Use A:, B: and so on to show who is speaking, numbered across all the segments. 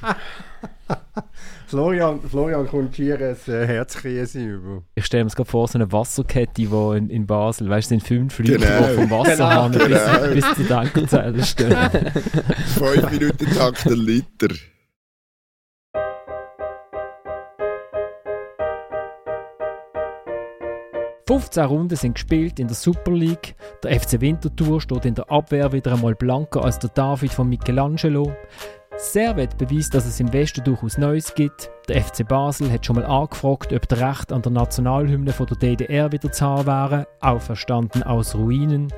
A: Florian, Florian kommt hier ein äh, Herzkrise über.
B: Ich stelle mir es gerade vor, so eine Wasserkette, die in, in Basel, weißt du, sind fünf Leute,
C: Genau.
B: die vom Wasserhahn
C: Genau.
B: bis, bis zur Tankerzelle stehen.
C: Fünf Minuten Takt ein Liter.
B: – 15 Runden sind gespielt in der Super League. Der FC Winterthur steht in der Abwehr wieder einmal blanker als der David von Michelangelo. Servet beweist, dass es im Westen durchaus Neues gibt. Der FC Basel hat schon mal angefragt, ob der Recht an der Nationalhymne von der DDR wieder zu haben wäre, auferstanden aus Ruinen.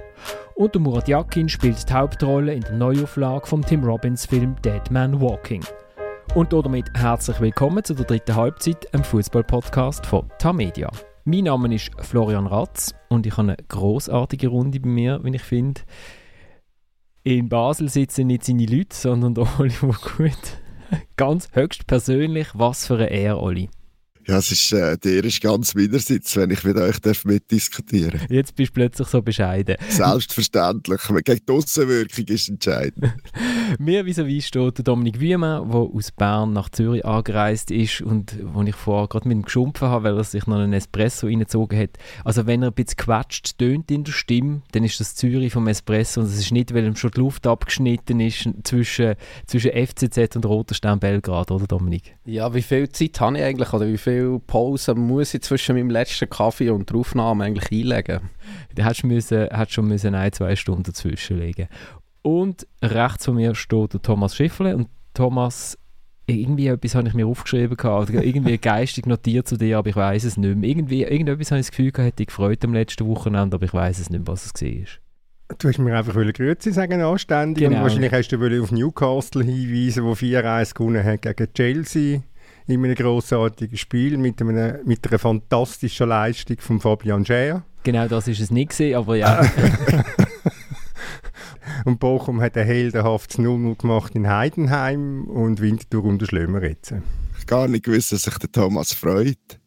B: Und der Murat Yakin spielt die Hauptrolle in der Neuauflage vom Tim Robbins Film Dead Man Walking. Und damit herzlich willkommen zu der dritten Halbzeit, einem Fußball-Podcast von Tamedia. Mein Name ist Florian Ratz und ich habe eine großartige Runde bei mir, wenn ich finde. In Basel sitzen nicht seine Leute, sondern der Oliver Gut. Ganz höchst persönlich, was für eine Ehre, Oli.
C: Ja, es ist, äh, der ist ganz meinerseits, wenn ich mit euch darf mitdiskutieren darf.
B: Jetzt bist du plötzlich so bescheiden.
C: Selbstverständlich. Gegen die Aussenwirkung ist entscheidend.
B: Mir vis-à-vis steht der Dominik Wiemann, der aus Bern nach Zürich angereist ist und wo ich vorher gerade mit ihm geschumpfen habe, weil er sich noch einen Espresso reingezogen hat. Also wenn er ein bisschen quatscht, tönt in der Stimme, dann ist das Zürich vom Espresso und es ist nicht, weil ihm schon die Luft abgeschnitten ist zwischen, zwischen FCZ und Roter Stern Belgrad, oder Dominik?
D: Ja, wie viel Zeit habe ich eigentlich oder wie viel Pause muss ich zwischen meinem letzten Kaffee und der Aufnahme eigentlich einlegen?
B: Da hättest du müssen, hättest schon müssen ein, zwei Stunden dazwischenlegen. Und rechts von mir steht der Thomas Schiffle und Thomas, irgendwie etwas habe ich mir aufgeschrieben gehabt, oder irgendwie geistig notiert zu dir, aber ich weiß es nicht mehr. Irgendwie, irgendetwas habe ich das Gefühl gehabt, hätte ich gefreut am letzten Wochenende, aber ich weiß es nicht mehr, was es war.
A: Du hast mir einfach Grüezi sagen, anständig.
B: Genau.
A: Und wahrscheinlich hast du auf Newcastle hinweisen, wo 4-1 gewonnen hat gegen Chelsea in einem grossartigen Spiel mit, einem, mit einer fantastischen Leistung von Fabian Schär.
B: Genau das ist es nicht gesehen, aber ja.
A: Und Bochum hat ein heldenhaftes 0-0 gemacht in Heidenheim und Winterthur jetzt.
C: Ich gar nicht gewusst, dass sich der Thomas freut.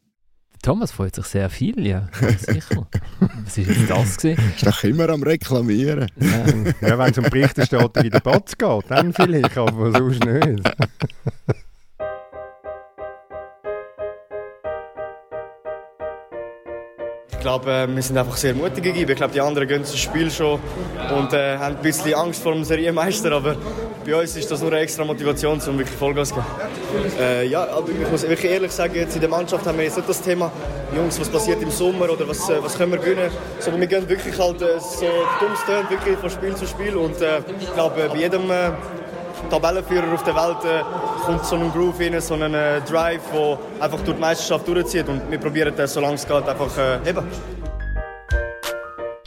B: Thomas freut sich sehr viel, ja. Sicher. Was ist jetzt das gewesen?
C: Ist doch immer am Reklamieren.
B: Ja.
A: Ja, wenn es um Berichterstattung in der Batz geht, dann vielleicht, aber sonst nicht.
E: Glaube, äh, wir sind einfach sehr mutig gegeben. Ich glaube, die anderen gehen ins Spiel schon und äh, haben ein bisschen Angst vor dem Serienmeister. Aber bei uns ist das nur eine extra Motivation, um wirklich Vollgas zu geben. Äh, ja, aber ich muss wirklich ehrlich sagen, jetzt in der Mannschaft haben wir jetzt nicht das Thema, Jungs, was passiert im Sommer oder was, äh, was können wir gewinnen. Sondern wir gehen wirklich halt äh, so dumm wirklich von Spiel zu Spiel. Und äh, ich glaube, bei jedem Tabellenführer auf der Welt äh, kommt so ein Groove rein, so ein äh, Drive, der einfach durch die Meisterschaft durchzieht. Und wir probieren das, solange es geht, einfach äh, eben.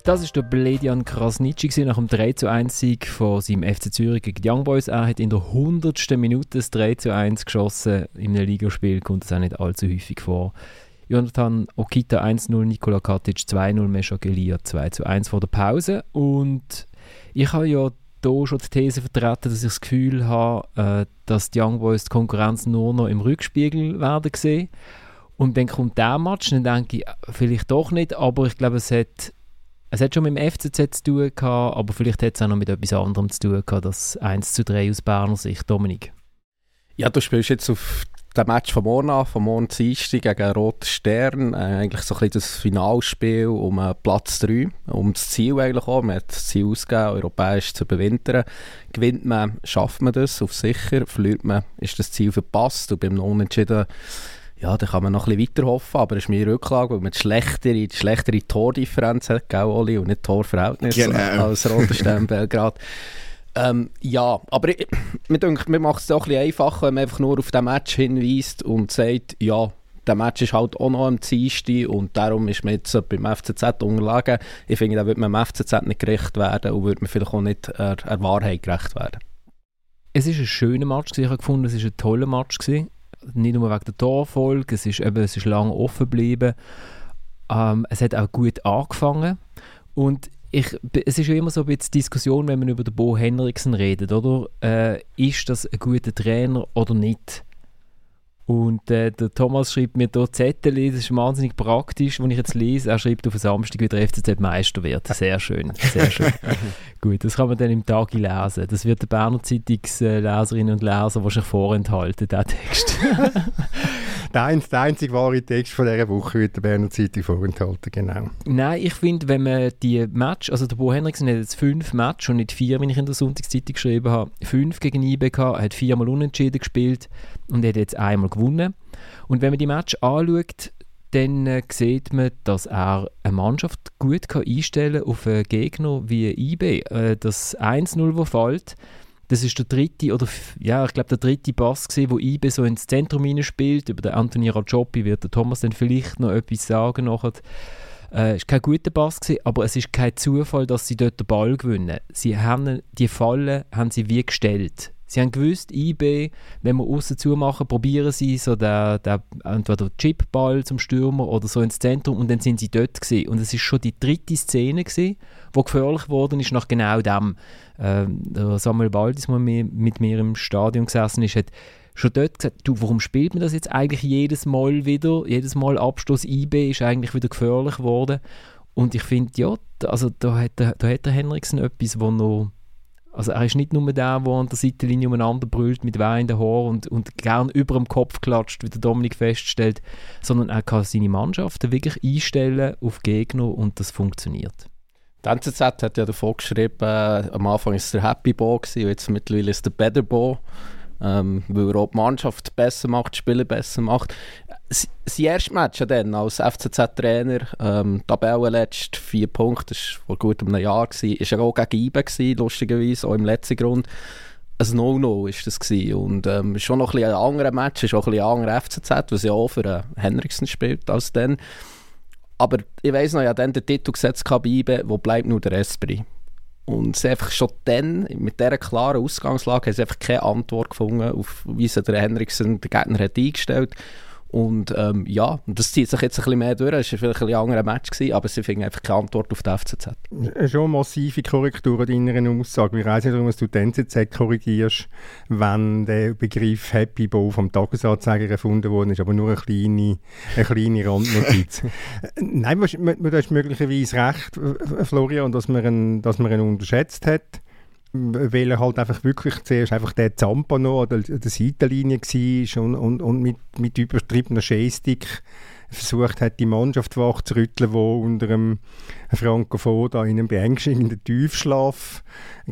B: Das war der Bledian Krasnitschi nach dem 3 zu 1 Sieg von seinem FC Zürich gegen die Young Boys. Er hat in der 100. Minute das 3 zu 1 geschossen. In einem Ligaspiel kommt das auch nicht allzu häufig vor. Jonathan Okita 1-0, Nikola Katic 2-0, Mesha Gelia 2 zu 1 vor der Pause. Und ich habe ja hier schon die These vertreten, dass ich das Gefühl habe, äh, dass die Young Boys die Konkurrenz nur noch im Rückspiegel werden sehen. Und dann kommt der Match, dann denke ich, äh, vielleicht doch nicht, aber ich glaube, es hat, es hat schon mit dem FCZ zu tun gehabt, aber vielleicht hat es auch noch mit etwas anderem zu tun gehabt, das 1 zu 3 aus Berner Sicht. Dominik.
D: Ja, du spielst jetzt auf dem Match von morgen an, von morgen Dienstag gegen Roten Stern, äh, eigentlich so ein bisschen das Finalspiel um äh, Platz 3, um das Ziel eigentlich auch. Man hat das Ziel ausgegeben, europäisch zu überwintern. Gewinnt man, schafft man das auf sicher, verliert man, ist das Ziel verpasst und beim Unentschieden ja, da kann man noch ein bisschen weiter hoffen, aber es ist meine Rücklage, weil man die schlechtere, die schlechtere Tordifferenz hat, gell, Oli, und nicht Torverhältnis
C: Genau.
D: als Roter Stern Belgrad. Ähm, ja, aber ich, mir denkt, mir macht es doch ein bisschen einfacher, wenn man einfach nur auf den Match hinweist und sagt, ja, der Match ist halt auch noch am Dienstag und darum ist man jetzt beim FCZ unterlegen. Ich finde, da würde man dem FCZ nicht gerecht werden und würde man vielleicht auch nicht der Wahrheit gerecht werden.
B: es ist ein schöner Match. Ich habe gefunden, es ist ein toller Match. Nicht nur wegen der Torfolge, es ist, eben, es ist lange offen geblieben. Ähm, es hat auch gut angefangen. Und ich, es ist ja immer so ein bisschen Diskussion, wenn man über den Bo Henriksen redet, oder? Äh, ist das ein guter Trainer oder nicht? Und äh, der Thomas schreibt mir hier Zettel, das ist wahnsinnig praktisch, wenn ich jetzt lese. Er schreibt auf Samstag, wie der FCZ Meister wird. Sehr schön, sehr schön. Gut, das kann man dann im Tag lesen. Das wird der Berner Zeitungsleserinnen und Leser wahrscheinlich vorenthalten, der Text.
A: der, ein, der einzige wahre Text von dieser Woche wird der Berner Zeitung vorenthalten, genau.
B: Nein, ich finde, wenn man die Match, also der Bo Henriksen hat jetzt fünf Match und nicht vier, wie ich in der Sonntagszeitung geschrieben habe, fünf gegen IBK, hat viermal unentschieden gespielt und hat jetzt einmal gewonnen. Und wenn man die Match anschaut, dann äh, sieht man, dass er eine Mannschaft gut kann einstellen kann auf einen Gegner wie IB. Äh, das 1-0, das fällt, das ist der dritte, oder ja, ich glaube der dritte Pass gewesen, wo IB so ins Zentrum spielt. Über den Anthony Rajopi wird der Thomas dann vielleicht noch etwas sagen nachher. Äh, es war kein guter Pass, gewesen, aber es ist kein Zufall, dass sie dort den Ball gewinnen. Sie haben die Falle haben sie wie gestellt. Sie haben gewusst, IB, wenn wir außen zumachen, probieren sie so den, den, entweder Chipball zum Stürmer oder so ins Zentrum und dann sind sie dort gewesen. Und es ist schon die dritte Szene gewesen, wo gefährlich geworden ist nach genau dem. Ähm, Samuel Baldis, der mit mir im Stadion gesessen ist, hat schon dort gesagt, du, warum spielt man das jetzt eigentlich jedes Mal wieder? Jedes Mal Abstoß IB ist eigentlich wieder gefährlich geworden. Und ich finde, ja, also da hat, da hat der Henriksen etwas, wo noch also er ist nicht nur der, der an der Seitenlinie umeinander brüllt mit wehenden Haaren und, und gern über dem Kopf klatscht, wie der Dominik feststellt, sondern er kann seine Mannschaften wirklich einstellen auf Gegner und das funktioniert.
D: Die NZZ hat ja davon geschrieben, äh, am Anfang war es der Happy Ball und jetzt mittlerweile ist es der Better Ball, ähm, weil er auch die Mannschaft besser macht, die Spieler besser macht sein erstes Match dann als FCZ-Trainer, ähm, Tabellenletzt, vier Punkte, das war vor gut einem Jahr, ist er auch gegen IBE lustigerweise, auch im letzten Grund. Ein No-No war das gewesen. und ähm, schon noch ein, ein anderer Match, ist auch ein, ein anderer FCZ, was ja auch für Henriksen spielt als dann. Aber ich weiss noch, habe dann den Titel gesetzt bei IBE, wo bleibt nur der Esprit. Und sie einfach schon dann, mit dieser klaren Ausgangslage, haben sie einfach keine Antwort gefunden, auf wie sie der Henriksen den Gegner hat eingestellt hat. Und ähm, ja, das zieht sich jetzt ein bisschen mehr durch. Es war vielleicht ein anderer Match, gewesen, aber sie finden einfach keine Antwort auf die FCZ.
A: Schon massive Korrekturen deiner Aussage. Ich weiss nicht, warum du die NZZ korrigierst, wenn der Begriff Happy Bow vom Tagesanzeiger erfunden worden ist, aber nur eine kleine, eine kleine Randnotiz. Nein, du hast möglicherweise recht, Florian, dass man ihn, dass man ihn unterschätzt hat weil er halt einfach wirklich zuerst einfach der Zampa noch an der, der Seitenlinie war und, und, und mit, mit übertriebener Gestik versucht hat, die Mannschaft wachzurütteln, die unter einem Franco Foda in einem beängstigenden Tiefschlaf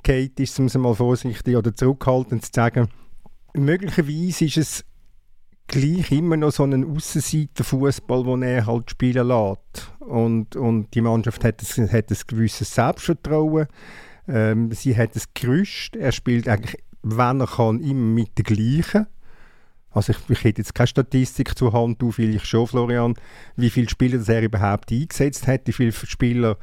A: geht, ist, um es mal vorsichtig oder zurückhaltend zu sagen. Möglicherweise ist es gleich immer noch so ein Aussenseiterfußball, den er halt spielen lässt. Und, und die Mannschaft hat hat ein gewisses Selbstvertrauen ähm, sie hat das Gerüst. Er spielt eigentlich, wenn er kann, immer mit der gleichen. Also ich, ich hätte jetzt keine Statistik zur Hand, du vielleicht schon, Florian, wie viele Spieler das er überhaupt eingesetzt hat, wie viele Spieler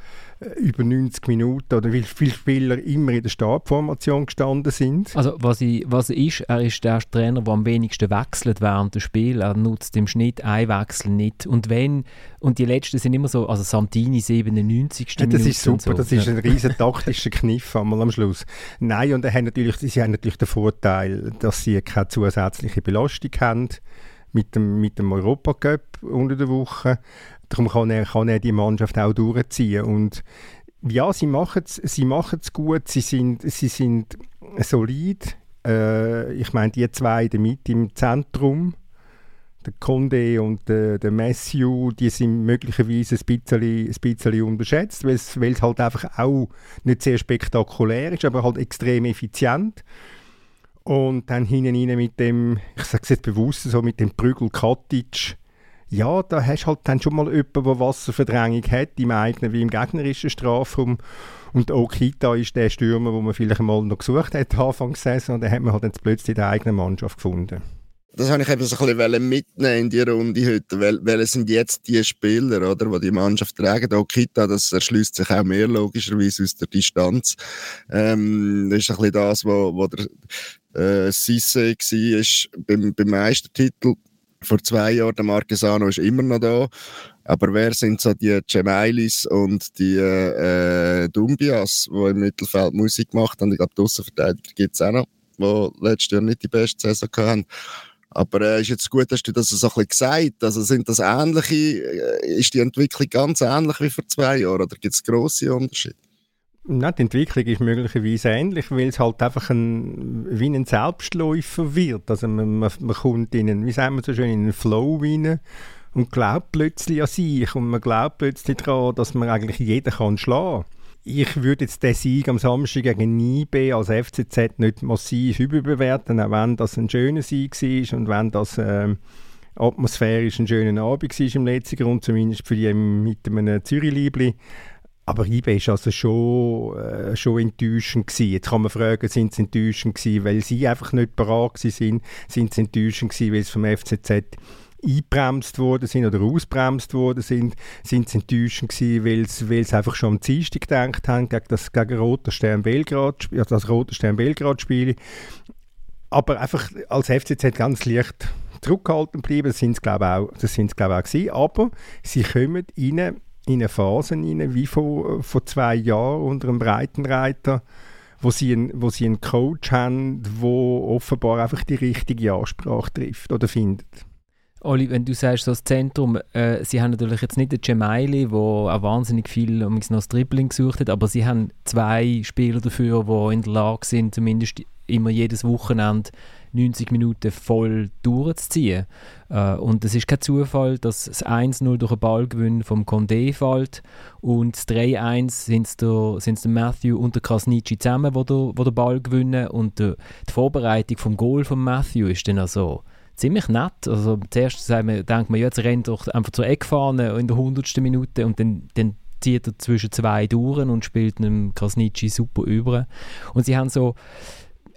A: über 90 Minuten oder wie viele Spieler immer in der Stabformation gestanden sind.
B: Also was, ich, was er ist, er ist der Trainer, der am wenigsten wechselt während des Spiels. Er nutzt im Schnitt ein Wechsel nicht. Und wenn, und die letzten sind immer so, also Santini 97.
A: Ja, das ist super, so. das ist ein riesen taktischer Kniff einmal am Schluss. Nein, und er hat natürlich, sie haben natürlich den Vorteil, dass sie keine zusätzliche Belastung haben mit dem, mit dem Europacup unter der Woche. Darum kann er, kann er die Mannschaft auch durchziehen. Und ja, sie machen es sie gut, sie sind, sie sind solid. Äh, ich meine, die zwei damit im Zentrum, der Conde und der, der Matthew, die sind möglicherweise ein bisschen, ein bisschen unterschätzt, weil es halt einfach auch nicht sehr spektakulär ist, aber halt extrem effizient. Und dann hinten rein mit dem, ich sage es jetzt bewusst so, mit dem Prügel Katic, ja, da hast du halt dann schon mal jemanden, der Wasserverdrängung hat, im eigenen wie im gegnerischen Strafraum. Und auch Kita ist der Stürmer, den man vielleicht mal noch gesucht hat, Anfang Saison, und dann hat man halt jetzt plötzlich in der eigenen Mannschaft gefunden.
C: Das habe ich eben so ein bisschen mitnehmen in die Runde heute. Wel welche sind jetzt die Spieler, oder, die die Mannschaft tragen? Auch Kita, das erschließt sich auch mehr logischerweise aus der Distanz. Ähm, das ist ein bisschen das, wo der äh, Sisse war beim, beim Meistertitel vor zwei Jahren. Der Marquesano ist immer noch da. Aber wer sind so die Gemailis und die äh, Dumbias, die im Mittelfeld Musik gemacht haben? Ich glaube, die Aussenverteidiger gibt es auch noch, die letztes Jahr nicht die beste Saison hatten. Aber äh, ist jetzt gut, dass du das so ein bisschen gesagt Also sind das ähnliche, äh, ist die Entwicklung ganz ähnlich wie vor zwei Jahren oder gibt es grosse Unterschiede?
A: Nein, die Entwicklung ist möglicherweise ähnlich, weil es halt einfach ein, wie ein Selbstläufer wird. Also man, man, man kommt in einen, wie sagen wir so schön, in einen Flow rein und glaubt plötzlich an sich und man glaubt plötzlich daran, dass man eigentlich jeden kann schlagen ich würde jetzt den Sieg am Samstag gegen IB als FCZ nicht massiv überbewerten, auch wenn das ein schöner Sieg war und wenn das äh, atmosphärisch ein schöner Abend war im letzten Grund, zumindest für die mit einem Zürich-Liebli. Aber IB war also schon, äh, schon enttäuschend gewesen. Jetzt kann man fragen, sind sie enttäuschend gewesen, weil sie einfach nicht bereit sind? Sind sie enttäuschend gewesen, weil es vom FCZ eingebremst worden sind oder ausbremst worden sind? Sind sie enttäuschend gewesen, weil sie einfach schon am Dienstag gedacht haben, gegen das gegen Roter Stern Belgrad, also das Roter Stern Belgrad Spiel. Aber einfach als FCZ ganz leicht zurückgehalten bleiben, das sind sie glaube auch, das sind glaube auch gewesen. Aber sie kommen rein in eine Phase rein, wie vor, vor zwei Jahren unter einem Breitenreiter, wo sie, ein, wo sie einen Coach haben, der offenbar einfach die richtige Ansprache trifft oder findet.
B: Oli, wenn du sagst, so das Zentrum, äh, sie haben natürlich jetzt nicht den Gemaili, wo auch wahnsinnig viel um noch das Dribbling gesucht hat, aber sie haben zwei Spieler dafür, die in der Lage sind, zumindest immer jedes Wochenende 90 Minuten voll durchzuziehen. Äh, und es ist kein Zufall, dass das 1-0 durch einen Ballgewinn vom Condé fällt und das 3-1 sind es der, Matthew und der Krasnitschi zusammen, wo der, wo der Ball gewinnen und der, die Vorbereitung vom Goal von Matthew ist dann also ziemlich nett. Also zuerst denkt man, jetzt rennt doch einfach zur Eckfahne in der 100. Minute und dann, dann zieht er zwischen zwei Duren und spielt einem Krasnitschi super über. Und sie haben so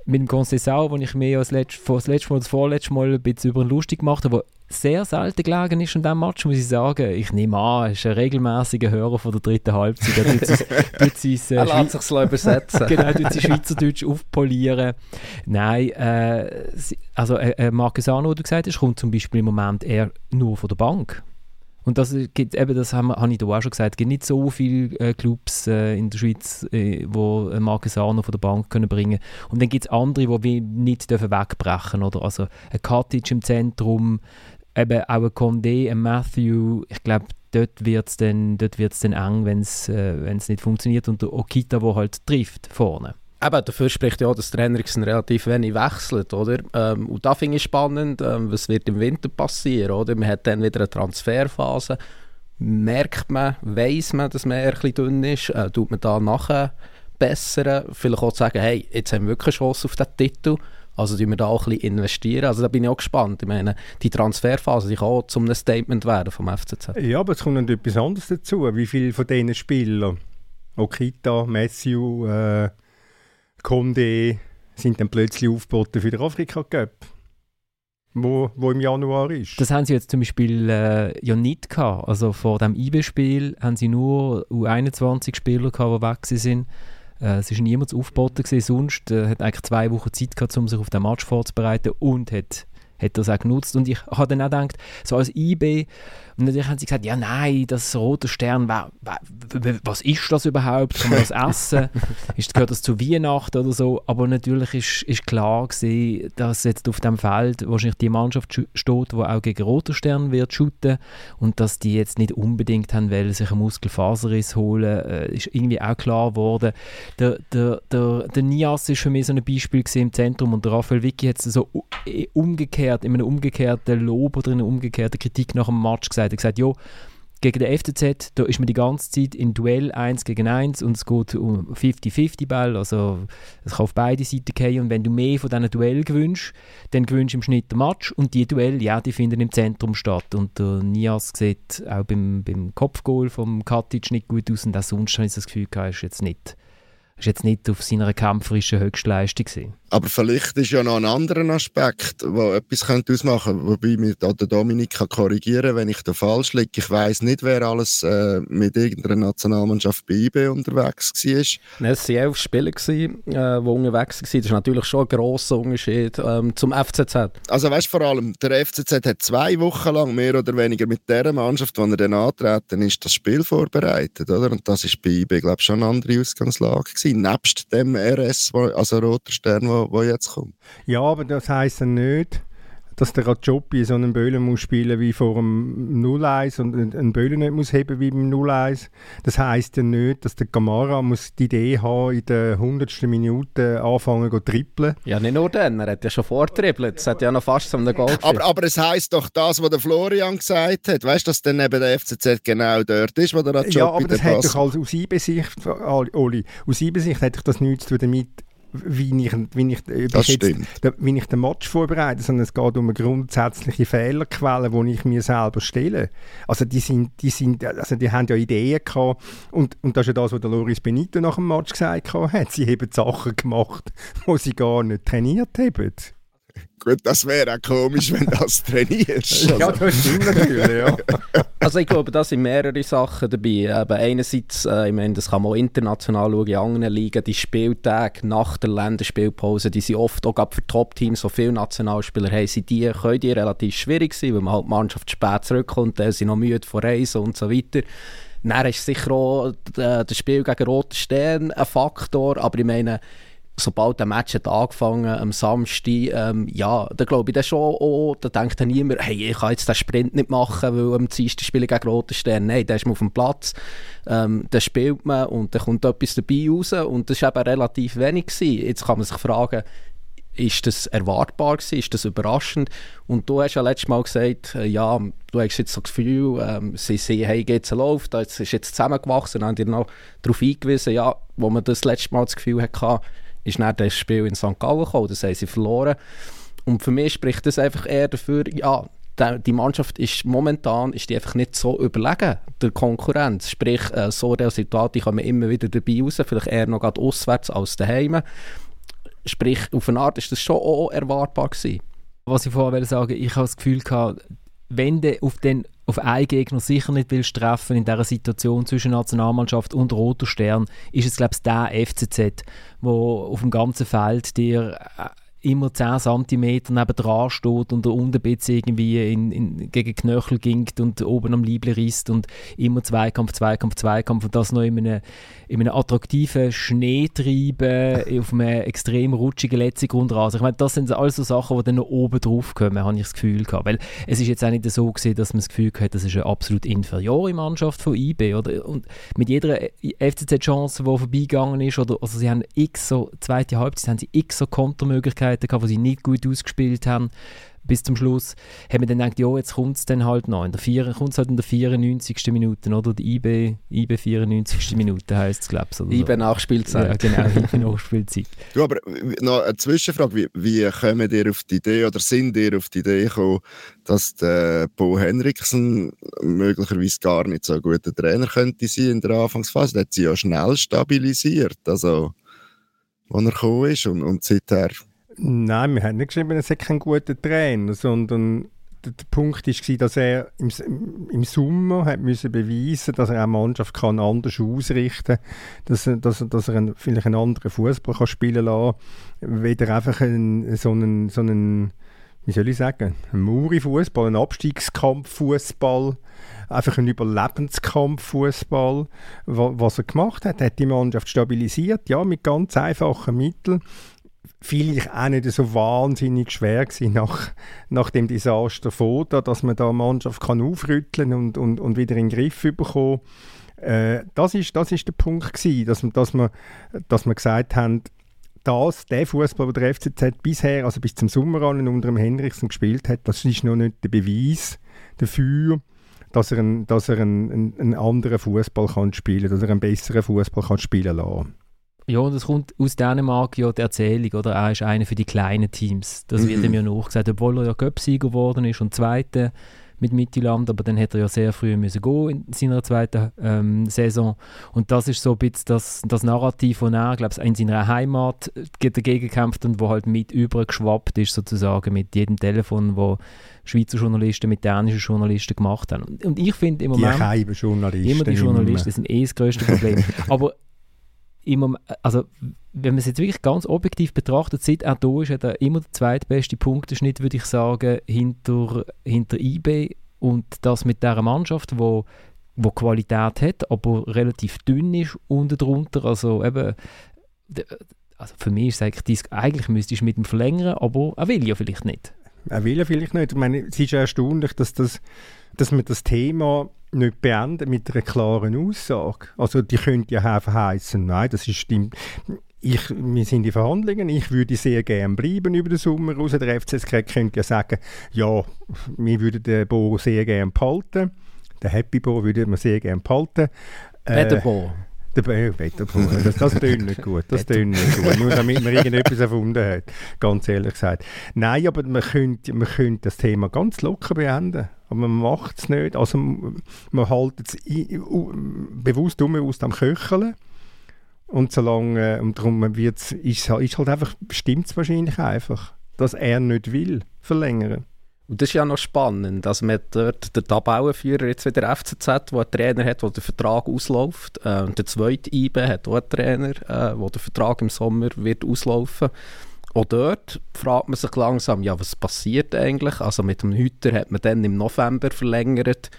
B: mit dem Concesao, wo ich mir das letzte, das letzte Mal, das vorletzte Mal ein bisschen über lustig gemacht habe, sehr selten gelegen ist in diesem Match, muss ich sagen. Ich nehme an, er ist ein regelmäßiger Hörer von der dritten Halbzeit. Er, tut
D: sein, äh, er lässt sich übersetzen.
B: genau, tut sein Schweizerdeutsch aufpolieren. Nein, äh, also äh, äh Marcus Arno, du gesagt hast, kommt zum Beispiel im Moment eher nur von der Bank. Und das gibt eben, das habe hab ich da auch schon gesagt, es gibt nicht so viele äh, Clubs äh, in der Schweiz, äh, wo Marcus Arno von der Bank können bringen Und dann gibt es andere, die nicht dürfen wegbrechen oder Also ein Cottage im Zentrum, eben auch ein Condé, ein Matthew, ich glaube, dort wird es dann, dann eng, wenn es äh, nicht funktioniert. Und der Okita, der halt trifft vorne.
D: Eben, dafür spricht ja auch, dass der relativ wenig wechselt, oder? Ähm, und da finde ich spannend, ähm, was wird im Winter passieren, oder? Man hat dann wieder eine Transferphase. Merkt man, weiß man, dass man eher ein bisschen dünn ist? Äh, tut man da nachher bessern? Vielleicht auch zu sagen, hey, jetzt haben wir wirklich eine Chance auf den Titel. Also tun wir da auch ein bisschen investieren. Also da bin ich auch gespannt. Ich meine, die Transferphase die kann auch zu einem Statement werden vom FCZ.
A: Ja, aber es kommt etwas anderes dazu. Wie viele von diesen Spielern, Okita, Matthew, äh Kunde sind dann plötzlich aufgeboten für den Afrika Cup. Wo, wo im Januar ist.
B: Das haben sie jetzt zum Beispiel äh, ja nicht gehabt. Also vor dem IB-Spiel haben sie nur U21-Spieler gehabt, die weg sind. Äh, es war niemand aufgeboten gewesen. Sonst äh, hat eigentlich zwei Wochen Zeit gehabt, um sich auf den Match vorzubereiten und hat, hat das auch genutzt. Und ich habe dann auch gedacht, so als IB und natürlich haben sie gesagt, ja nein, das rote Stern, was ist das überhaupt? Kann man das essen? ist, gehört das zu Weihnachten oder so? Aber natürlich ist, ist klar gewesen, dass jetzt auf dem Feld wahrscheinlich die Mannschaft steht, die auch gegen rote Stern wird shooten und dass die jetzt nicht unbedingt haben wollen, sich einen Muskelfaserriss holen, äh, ist irgendwie auch klar geworden. Der, der, der, der Nias ist für mich so ein Beispiel im Zentrum und der Raphael Vicky hat es so umgekehrt, in einem umgekehrten Lob oder in einer umgekehrten Kritik nach dem Match gesagt, hat gesagt, ja, gegen den FCZ, da ist man die ganze Zeit in Duell 1 gegen 1 und es geht um 50-50-Ball, also es kann auf beide Seiten gehen und wenn du mehr von diesen Duell gewünscht, dann gewünscht im Schnitt der Match und die Duell, ja, die finden im Zentrum statt und der Nias sieht auch beim, beim Kopfgoal vom Katic nicht gut aus und auch sonst habe ich das Gefühl, er ist jetzt nicht, ist jetzt nicht auf seiner kämpferischen Höchstleistung gewesen.
C: Aber vielleicht ist ja noch ein anderer Aspekt, der etwas könnte ausmachen könnte, wobei mich da der Dominik kann korrigieren wenn ich da falsch liege. Ich weiß nicht, wer alles äh, mit irgendeiner Nationalmannschaft bei IB unterwegs war.
D: Nein, es waren elf Spieler, gewesen, äh, die unterwegs waren. Das ist natürlich schon ein grosser Unterschied ähm, zum FCZ.
C: Also weißt vor allem, der FCZ hat zwei Wochen lang mehr oder weniger mit der Mannschaft, die er dann antreten ist, das Spiel vorbereitet. Oder? Und das ist bei IB, glaube ich, schon eine andere Ausgangslage gewesen. Nebst dem RS, also Roter Stern, wo, jetzt kommt.
A: Ja, aber das heisst ja nicht, dass der Rajopi so einen Böllen muss spielen wie vor dem 0-1 und einen Böllen nicht muss heben wie beim 0-1. Das heisst ja nicht, dass der Gamara muss die Idee haben, in der 100. Minute anfangen zu trippeln.
D: Ja, nicht nur dann, er hat ja schon vortrippelt. Es hat ja noch fast so einen Goal
C: aber, aber es heisst doch das, was der Florian gesagt hat. Weißt du, dass dann eben der FCZ genau dort ist, wo der Rajopi
A: Ja, aber das hat doch aus IB-Sicht, Oli, aus IB-Sicht hätte ich das nichts zu tun damit, wie ich, wie ich,
C: das jetzt,
A: wie ich den Match vorbereite, sondern es geht um eine grundsätzliche Fehlerquelle, die ich mir selber stelle. Also die, sind, die, sind, also die haben ja Ideen gehabt und, und das ist ja das, was der Loris Benito nach dem Match gesagt hat. Sie haben Sachen gemacht, die sie gar nicht trainiert haben.
C: Gut, das wäre auch komisch, wenn du das trainierst.
A: ja, das stimmt natürlich, ja.
D: Also ich glaube, da sind mehrere Sachen dabei. Eben einerseits, äh, ich meine, das kann man auch international schauen, in anderen Ligen, die Spieltage nach der Länderspielpause, die sind oft auch für Top-Teams, so viele Nationalspieler haben, sind die, können die relativ schwierig sein, weil man halt die Mannschaft spät zurückkommt, dann sind noch müde von Reisen und so weiter. Dann ist sicher auch äh, das Spiel gegen Roter Stern ein Faktor, aber ich meine, sobald der Match hat angefangen am Samstag, ähm, ja, da glaube ich dann schon, oh, da denkt dann niemand, hey, ich kann jetzt den Sprint nicht machen, weil am Dienstag spiele ich gegen Roten Stern. Nein, der ist auf dem Platz, ähm, dann spielt man und dann kommt etwas dabei raus und das war eben relativ wenig. Gewesen. Jetzt kann man sich fragen, ist das erwartbar gewesen? Ist das überraschend? Und du hast ja letztes Mal gesagt, äh, ja, du hast jetzt so das Gefühl, ähm, sie sehen, hey, geht's läuft, das ist jetzt zusammengewachsen, haben dir noch darauf hingewiesen, ja, wo man das letzte Mal das Gefühl hatte, ist dann das Spiel in St. Gallen gekommen, das haben sie verloren. Und für mich spricht das einfach eher dafür, ja, die Mannschaft ist momentan ist die einfach nicht so überlegen der Konkurrenz. Sprich, äh, so kann man immer wieder dabei raus, vielleicht eher noch gerade auswärts als daheim. Sprich, auf eine Art ist das schon auch erwartbar gewesen.
B: Was ich vorher sagen ich habe das Gefühl gehabt, wenn du auf den auf einen Gegner sicher nicht willst treffen in dieser Situation zwischen Nationalmannschaft und Roter Stern, ist es glaube ich der FCZ, wo auf dem ganzen Feld dir äh, immer 10 cm neben dran steht und der Unterbitz irgendwie in, in, gegen Knöchel gingt und oben am Liebling risst und immer Zweikampf, Zweikampf, Zweikampf und das noch in einem, in einem attraktiven Schneetreiben auf einem extrem rutschigen letzten Grundrasen. Ich meine, das sind alles so Sachen, die dann noch oben drauf kommen, habe ich das Gefühl gehabt. Weil es ist jetzt auch nicht so gewesen, dass man das Gefühl hat, das ist eine absolut inferiore Mannschaft von IB, oder? Und mit jeder FCZ-Chance, die vorbeigegangen ist, oder, also sie haben x so, zweite Halbzeit, haben sie x so Kontermöglichkeiten Möglichkeiten gehabt, die sie nicht gut ausgespielt haben bis zum Schluss, haben wir dann gedacht, ja, jetzt kommt es dann halt noch. In der vier, kommt es halt in der 94. Minute, oder? Die IB, IB 94. Minute heisst es, glaube ich.
D: IB Nachspielzeit.
B: Ja, genau, IB Nachspielzeit.
C: Du, aber noch eine Zwischenfrage, wie, wie kommen ihr auf die Idee, oder sind ihr auf die Idee gekommen, dass der Bo Henriksen möglicherweise gar nicht so ein guter Trainer könnte sein in der Anfangsphase? Der hat sie ja schnell stabilisiert, also, als er gekommen ist und, und seither
A: Nein, wir haben nicht geschrieben, er sei kein guter Trainer, sondern der, der Punkt war, dass er im, im Sommer hat müssen beweisen dass er eine Mannschaft kann anders ausrichten kann, dass, er, dass, dass er einen, vielleicht einen anderen Fußball spielen kann, weder einfach einen, so einen, so einen wie soll ich sagen, ein Muri-Fußball, ein Abstiegskampf-Fußball, einfach ein Überlebenskampf-Fußball. Was er gemacht hat, hat die Mannschaft stabilisiert, ja, mit ganz einfachen Mitteln vielleicht auch nicht so wahnsinnig schwer gewesen nach, nach dem Desaster Foda, dass man da eine Mannschaft kann aufrütteln und, und, und wieder in den Griff bekommen. Äh, das ist das ist der Punkt gewesen, dass, dass man dass man gesagt haben, das, der Fußball, den der FCZ bisher, also bis zum Sommer unter dem Henrichsen gespielt hat, das ist noch nicht der Beweis dafür, dass er, ein, dass er einen, einen, anderen Fußball kann spielen, dass er einen besseren Fußball kann spielen lassen.
B: Ja, und es kommt aus Dänemark ja die Erzählung, oder? Er ist einer für die kleinen Teams. Das mhm. wird ihm ja nachgesagt, obwohl er ja Göpsieger geworden ist und Zweiter mit Mittelland, aber dann hätte er ja sehr früh müssen gehen in seiner zweiten ähm, Saison. Und das ist so ein bisschen das, das Narrativ, das er, glaube ich, in seiner Heimat dagegen kämpft und wo halt mit übergeschwappt ist, sozusagen, mit jedem Telefon, wo Schweizer Journalisten mit dänischen Journalisten gemacht haben. Und, ich finde im Moment...
A: Die Journalisten.
B: Immer die Journalisten sind eh das größte Problem. aber immer, also wenn man es jetzt wirklich ganz objektiv betrachtet, seit er da ist, hat er immer den zweitbesten Punkteschnitt, würde ich sagen, hinter, hinter IB und das mit dieser Mannschaft, wo wo Qualität hat, aber relativ dünn ist unten drunter, also eben also für mich ist es eigentlich, eigentlich müsstest du mit ihm verlängern, aber er will ja vielleicht nicht.
A: Er will ja vielleicht nicht. Ich meine, es ist ja erstaunlich, dass, das, dass man das Thema nicht beenden mit einer klaren Aussage. Also die könnte ja heißen, nein, das ist stimmt. Ich, wir sind in Verhandlungen, ich würde sehr gerne bleiben über den Sommer raus. Der FCSK könnte ja sagen, ja, wir würden den Bo sehr gerne behalten. Den Happy Bo würden wir sehr gerne behalten.
B: Äh, Bo.
A: Der Wetterbuch, das, das tönt nicht gut. Das tönt nicht gut. Nur damit man irgendetwas erfunden hat, ganz ehrlich gesagt. Nein, aber man könnte, man könnte das Thema ganz locker beenden. Aber man macht es nicht. Also man hält es bewusst unbewusst am Köcheln. Und solange, und darum wird's, ist, ist halt einfach, stimmt es wahrscheinlich einfach, dass er nicht will verlängern.
D: Und das ist ja noch spannend, dass man dort der Tabellenführer jetzt wieder FCZ, der einen Trainer hat, der der Vertrag ausläuft. Äh, der zweite IB hat auch einen Trainer, äh, wo der Vertrag im Sommer wird auslaufen. Auch dort fragt man sich langsam, ja, was passiert eigentlich? Also mit dem Hüter hat man dann im November verlängert.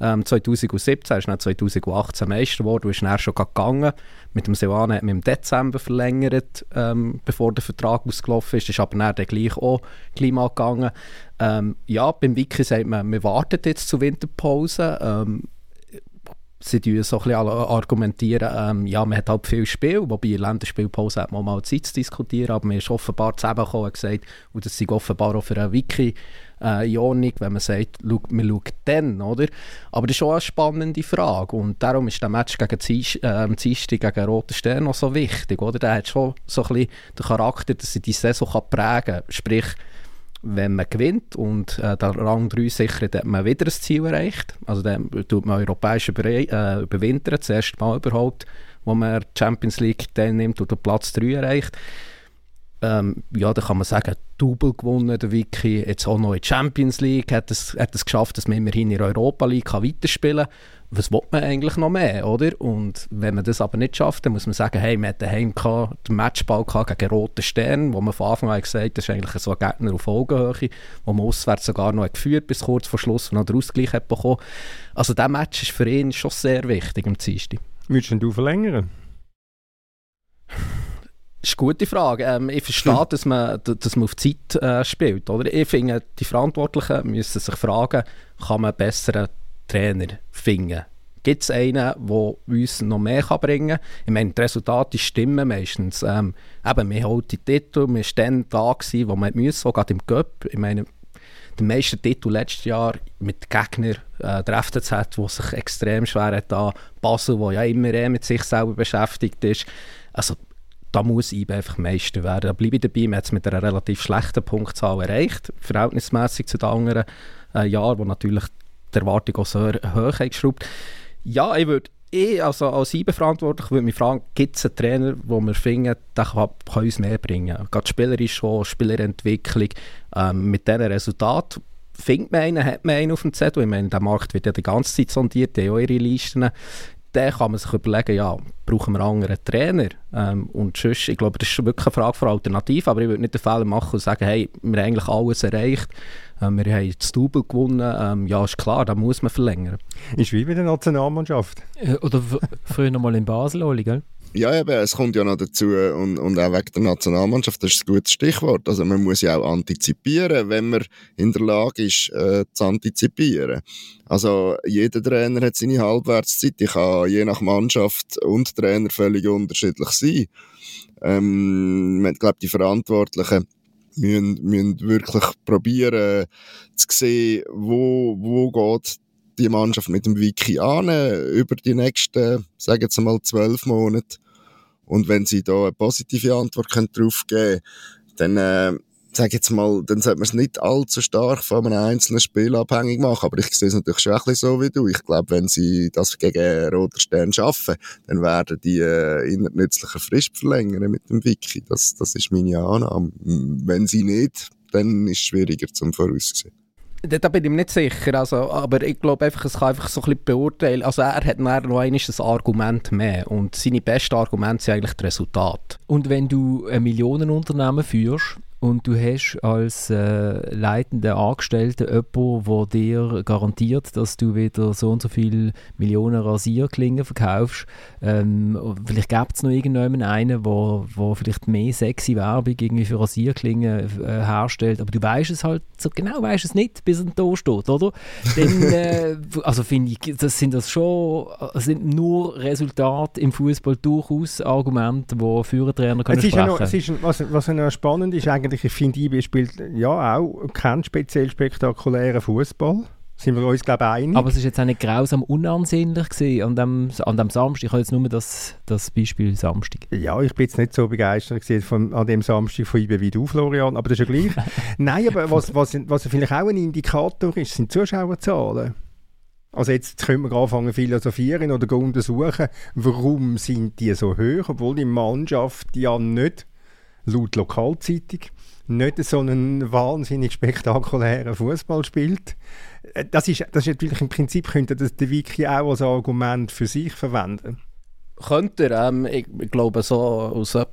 D: Ähm, 2017 ist dann 2018 Meister geworden, ist dann schon gegangen. Mit dem Silvan hat man im Dezember verlängert, ähm, bevor der Vertrag ausgelaufen ist. Ist aber dann, dann gleich auch Klima gegangen. Ähm, ja, beim Wiki sagt man, wir warten jetzt zur Winterpause. Ähm, sie so ein bisschen argumentieren, ähm, ja, man hat halt viel Spiel, wobei in Länderspielpause hat man mal Zeit zu diskutieren, aber man ist offenbar zusammengekommen und gesagt, und das ist offenbar auch für ein Wiki äh, in Ordnung, wenn man sagt, man schaut dann, oder? Aber das ist schon eine spannende Frage und darum ist der Match gegen Zies, äh, Dienstag gegen Roten Stern noch so wichtig, oder? Der hat schon so ein bisschen den Charakter, dass er die Saison prägen kann, sprich, wenn man gewinnt und äh, der Rang 3 sichert, hat man wieder ein Ziel erreicht. Also dann tut man europäisch äh, überwintern, das erste Mal überhaupt, wo man die Champions League teilnimmt und den Platz 3 erreicht. Ähm, ja, da kann man sagen, Double gewonnen, der Wiki, jetzt auch noch in Champions League, hat es, hat es geschafft, dass man immerhin in der Europa League kann weiterspielen kann was will man eigentlich noch mehr, oder? Und wenn man das aber nicht schafft, dann muss man sagen, hey, wir hatten daheim den Matchball gegen Rote Stern, wo man von Anfang an gesagt hat, das ist eigentlich so ein Gegner auf Augenhöhe, wo man auswärts sogar noch geführt bis kurz vor Schluss und noch den Ausgleich hat bekommen. Also dieser Match ist für ihn schon sehr wichtig am Dienstag.
A: Würdest du verlängern?
D: Das ist eine gute Frage. Ähm, ich verstehe, dass, man, dass man auf Zeit äh, spielt. Oder? Ich finde, die Verantwortlichen müssen sich fragen, kann man besseren Trainer finden? Gibt es einen, der uns noch mehr bringen kann? Ich meine, die Resultate stimmen meistens. Ähm, eben, wir holen die Titel, wir waren dann da, gewesen, wo wir müssen, gerade im Cup. Ich meine, der meiste Titel letztes Jahr mit Gegnern, äh, der FCZ, der sich extrem schwer hat, da Basel, der ja immer eh mit sich selber beschäftigt ist. Also, da muss IB einfach Meister werden. Da bleibe ich dabei, man hat es mit einer relativ schlechten Punktzahl erreicht, verhältnismäßig zu den anderen äh, Jahren, wo natürlich die Erwartung auch sehr hoch geschraubt. Ja, ich würde ich also als IBE-Verantwortlich würde mich fragen, gibt es einen Trainer, wo wir finden, der kann, kann uns mehr bringen? Gerade spielerisch schon, Spielerentwicklung, ähm, mit diesen Resultaten findet man einen, hat man einen auf dem Zettel. Ich meine, der Markt wird ja die ganze Zeit sondiert, die haben ihre Listen. Dann kann man sich überlegen, ja, brauchen wir einen anderen Trainer? Ähm, und sonst, ich glaube, das ist wirklich eine Frage für Alternativen, aber ich würde nicht den Fehler machen und sagen, hey, wir haben eigentlich alles erreicht, ähm, wir haben das Double gewonnen. Ähm, ja, ist klar, da muss man verlängern.
A: Ist wie bei der Nationalmannschaft.
B: Äh, oder früher noch mal in Basel, Oli, gell?
C: Ja, eben, es kommt ja noch dazu und, und auch wegen der Nationalmannschaft, das ist ein gutes Stichwort. Also man muss ja auch antizipieren, wenn man in der Lage ist, äh, zu antizipieren. Also jeder Trainer hat seine Halbwertszeit. Ich kann je nach Mannschaft und Trainer völlig unterschiedlich sein. Ähm, ich glaube, die Verantwortlichen müssen, müssen wirklich probieren zu sehen, wo, wo geht die Mannschaft mit dem Wiki an über die nächsten, sagen wir mal, zwölf Monate. Und wenn sie da eine positive Antwort können drauf geben können, dann äh, sage jetzt mal, dann sollte man es nicht allzu stark von einem einzelnen Spiel abhängig machen. Aber ich sehe es natürlich schon ein bisschen so wie du. Ich glaube, wenn sie das gegen Roter Stern schaffen, dann werden die äh, inner nützlicher Frist verlängern mit dem Wiki. Das, das ist meine Annahme. Wenn sie nicht, dann ist es schwieriger zum Voraussehen.
D: Da bin ich mir nicht sicher, also, aber ich glaube einfach, es kann einfach so ein bisschen beurteilen. Also er hat noch ein Argument mehr und seine besten Argumente sind eigentlich das Resultat.
B: Und wenn du ein Millionenunternehmen führst, und du hast als äh, leitender Angestellter jemanden, der dir garantiert, dass du wieder so und so viele Millionen Rasierklingen verkaufst. Ähm, vielleicht gibt es noch irgendjemanden einen, wo, wo vielleicht mehr sexy Werbung irgendwie für Rasierklingen äh, herstellt, aber du weißt es halt, so genau weißt es nicht, bis er da steht, oder? Dann, äh, also finde ich, das sind das schon, sind nur Resultate im Fußball durchaus Argumente, die Führertrainer können es sprechen. Ja noch,
A: es ist, was, was noch spannend ist, eigentlich eigentlich, ich finde, IB spielt ja auch keinen speziell spektakulären Fußball. Sind wir uns, glaube ich, einig.
B: Aber es war jetzt auch nicht grausam unansehnlich gewesen an dem, an dem Samstag. Ich habe jetzt nur das, das Beispiel Samstag.
A: Ja, ich bin jetzt nicht so begeistert von, an dem Samstag von IB wie du, Florian, aber das ist ja gleich. Nein, aber was, was, was vielleicht auch ein Indikator ist, sind Zuschauerzahlen. Also jetzt können wir anfangen philosophieren oder untersuchen, warum sind die so hoch, obwohl die Mannschaft ja nicht, laut Lokalzeitung, nicht so einen wahnsinnig spektakulären Fußball spielt. Äh, das ist, das ist natürlich im Prinzip könnte das der Wiki auch als Argument für sich verwenden.
D: Könnte er, ähm, ich, glaube, so als, äh,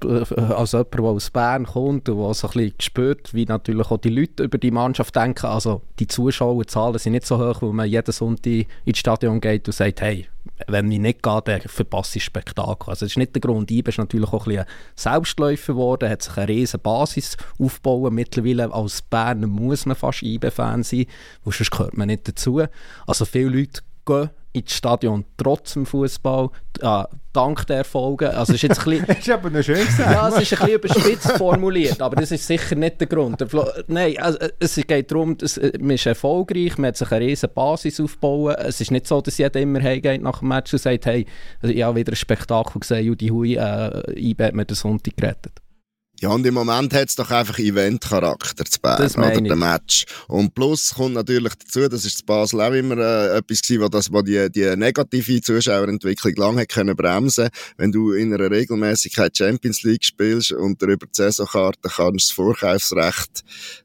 D: als jemand, der aus Bern kommt und der so spürt, wie natürlich auch die Leute über die Mannschaft denken, also die Zuschauerzahlen sind nicht so hoch, weil man jeden Sonntag ins Stadion geht und sagt, hey, wenn ich nicht gehe, dann verpasse ich Spektakel. Also das ist nicht der Grund. IBE ist natürlich auch ein, bisschen Selbstläufer geworden, hat sich eine riesige Basis aufgebaut. Mittlerweile als Berner muss man fast IBE-Fan sein, weil sonst gehört man nicht dazu. Also viele Leute gehen ins Stadion trotz dem Fußball, äh, dank der Erfolge. Also ist jetzt ein bisschen,
A: ist aber noch schön gesagt.
D: Ja, es ist ein bisschen überspitzt formuliert, aber das ist sicher nicht der Grund. Nein, also, es geht darum, dass, äh, man ist erfolgreich, man hat sich eine riesige Basis aufgebaut. Es ist nicht so, dass jeder immer heimgeht nach dem Match und sagt, hey, ich habe wieder ein Spektakel gesehen, Judy Hui, äh, IB hat mir den Sonntag gerettet.
C: Ja, und im Moment hat es doch einfach Event-Charakter zu Bern, das oder der Match. Und plus kommt natürlich dazu, das ist zu Basel auch immer äh, etwas gewesen, wo, das, wo die, die negative Zuschauerentwicklung lange hat können bremsen Wenn du in einer Regelmäßigkeit Champions League spielst und darüber die Saisonkarte kannst das Vorkaufsrecht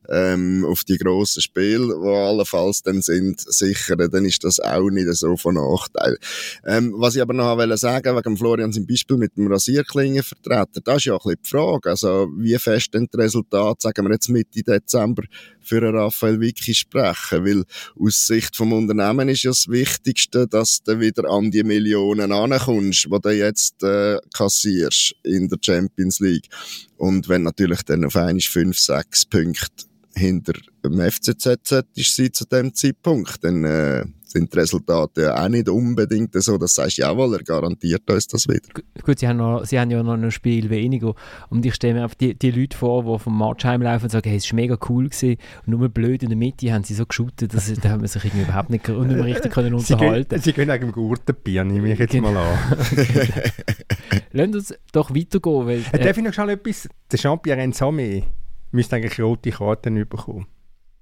C: ähm, auf die grossen Spiele, die allenfalls dann sind, sichern, dann ist das auch nicht so von Nachteil. Ähm, was ich aber noch wollte sagen, wegen Florian sein Beispiel mit dem Rasierklingenvertreter, das ist ja auch ein bisschen die Frage. Also, wie fest denn das Resultat, sagen wir jetzt Mitte Dezember, für Raphael Vicky sprechen? Weil aus Sicht vom Unternehmen ist ja das Wichtigste, dass du wieder an die Millionen ankommst, die du jetzt äh, kassierst in der Champions League. Und wenn natürlich dann auf einmal fünf, sechs Punkte hinter dem FCZ ist sie zu dem Zeitpunkt, dann äh, sind die Resultate ja auch nicht unbedingt so, dass du sagst, jawohl, er garantiert uns das wieder.
B: Gut, sie haben, noch, sie haben ja noch ein Spiel weniger und ich stelle mir einfach die, die Leute vor, die vom Match heimlaufen und sagen, hey, es war mega cool gewesen und nur blöd in der Mitte haben sie so geschootet, dass da haben wir sich irgendwie überhaupt nicht, nicht mehr richtig können unterhalten
A: Sie gehen eigentlich im Gurtenbier, nehme ich jetzt genau. mal an.
B: Lass uns doch weitergehen. Weil,
A: äh, Darf ich noch schnell etwas? Der Jean-Pierre Ensame müsste eigentlich rote Karten bekommen.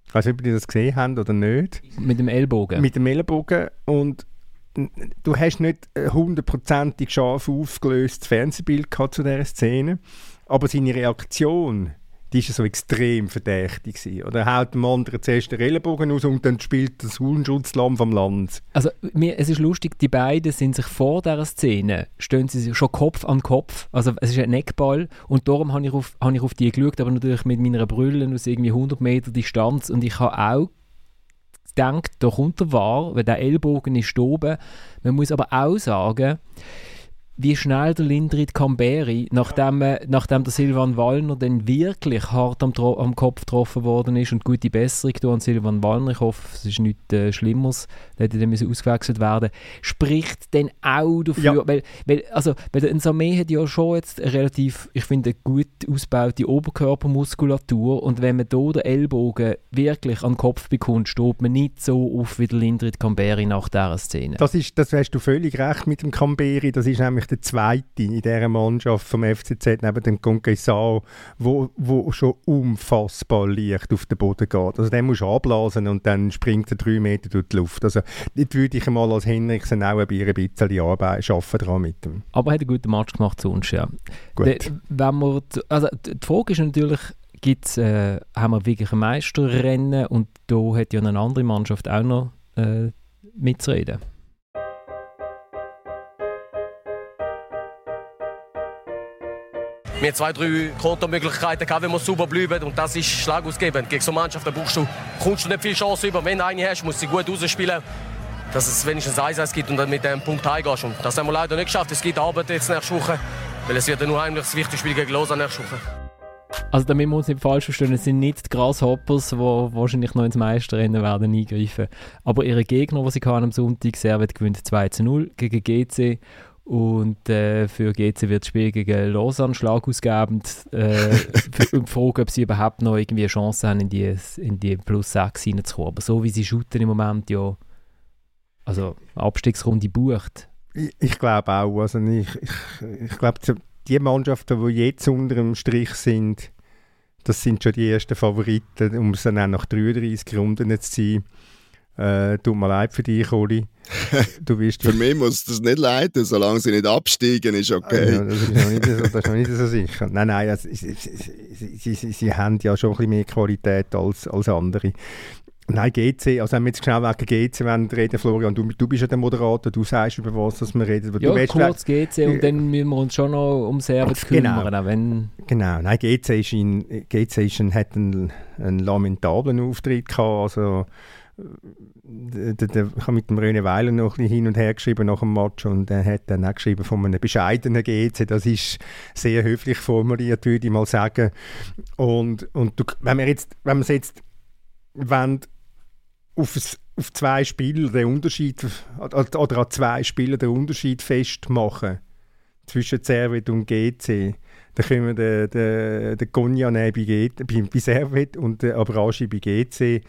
A: Ich weiß nicht, ob ihr das gesehen habt oder nicht.
B: Mit dem Ellbogen?
A: Mit dem Ellbogen. Und du hast nicht hundertprozentig scharf aufgelöstes Fernsehbild zu dieser Szene, aber seine Reaktion die ist so extrem verdächtig gewesen. Oder er haut dem anderen zuerst den Ellenbogen aus und dann spielt das Hundenschutzlamm vom Land.
B: Also mir, es ist lustig, die beiden sind sich vor dieser Szene, stehen sie schon Kopf an Kopf, also es ist ein Neckball und darum habe ich, auf, ich auf die geschaut, aber natürlich mit meiner Brille aus irgendwie 100 Meter Distanz und ich habe auch gedacht, da kommt der Wahr, weil der Ellbogen ist oben. Man muss aber auch sagen, wie schnell der Lindrid Camberi, nachdem, äh, nachdem der Silvan Wallner dann wirklich hart am, am Kopf getroffen worden ist und gute Besserung an Silvan Wallner, ich hoffe, es ist nichts äh, Schlimmeres, der hätte dann ausgewechselt werden spricht dann auch dafür, ja. weil, weil, also, weil der Nsame hat ja schon jetzt relativ, ich finde, eine gut ausgebaute Oberkörpermuskulatur und wenn man hier den Ellbogen wirklich an den Kopf bekommt, steht man nicht so auf wie der Lindrid Camberi nach dieser Szene.
A: Das, ist, das hast du völlig recht mit dem Camberi, das ist nämlich eigentlich der Zweite in dieser Mannschaft vom FCZ neben dem Conquesao, wo, wo schon unfassbar leicht auf den Boden geht. Also den musst du abblasen und dann springt er drei Meter durch die Luft. Also dort würde ich mal als Henriksen auch ein bisschen Arbeit arbeiten dran mit ihm.
B: Aber er hat einen guten Match gemacht sonst, ja.
A: Gut.
B: De, wenn wir, also die Frage ist natürlich, gibt's, äh, haben wir wirklich ein Meisterrennen und da hat ja eine andere Mannschaft auch noch äh, mitzureden.
F: Wir zwei, drei Kontermöglichkeiten gehabt, wenn wir super bleiben. Und das ist schlagausgebend. Gegen so eine Mannschaft da brauchst du, kommst du nicht viel Chance über. Wenn du eine hast, musst du sie gut rausspielen. Dass es wenigstens 1 gibt und dann mit dem Punkt heimgehst. Und das haben wir leider nicht geschafft. Es gibt Arbeit jetzt nächste Woche. Weil es wird ja nur heimlich das wichtigste Spiel gegen Lausanne nächste Woche.
B: Also damit wir uns nicht falsch verstehen, es sind nicht die Grasshoppers, die wahrscheinlich noch ins Meisterrennen werden eingreifen. Aber ihre Gegner, die sie am Sonntag, Servet gewinnt 2 zu 0 gegen GC und äh, für GC wird das Spiel gegen Lausanne schlagausgebend. Äh, die Frage, ob sie überhaupt noch irgendwie eine Chance haben, in die, in die Plus 6 hineinzukommen. Aber so wie sie shooten im Moment, ja, also Abstiegsrunde bucht.
A: Ich, ich glaube auch. Also ich, ich, ich glaube, die Mannschaften, die jetzt unter dem Strich sind, das sind schon die ersten Favoriten, um es dann auch nach 33 Runden zu sein. Äh, tut mir leid für dich, Oli.
C: Du bist für mich muss das nicht leiden, solange sie nicht absteigen, ist okay.
A: Ja, das, ist noch nicht, das ist noch nicht so sicher. Nein, nein, also, sie, sie, sie, sie, haben ja schon ein bisschen mehr Qualität als, als andere. Nein, GC, also wenn wir jetzt schnell wegen GC reden, Florian, du, du bist ja der Moderator, du sagst, über was dass wir reden.
B: Ja,
A: du
B: kurz GC und dann müssen wir uns schon noch um Servet
A: genau.
B: kümmern. Wenn
A: genau, nein, GC, ist in, GC ist in, hat einen, einen lamentablen Auftritt gehabt, also ich habe mit dem René Weiler noch ein bisschen hin und her geschrieben nach dem Match und er hat dann auch geschrieben von einem bescheidenen GC. Das ist sehr höflich formuliert, würde ich mal sagen. Und, und du, wenn wir jetzt, wenn wir jetzt wollen, auf, zwei Spieler den Unterschied oder an zwei Spieler den Unterschied festmachen zwischen Servet und GC, dann können wir den, den, Gonja nehmen bei, Servet und den Abrashi bei GC.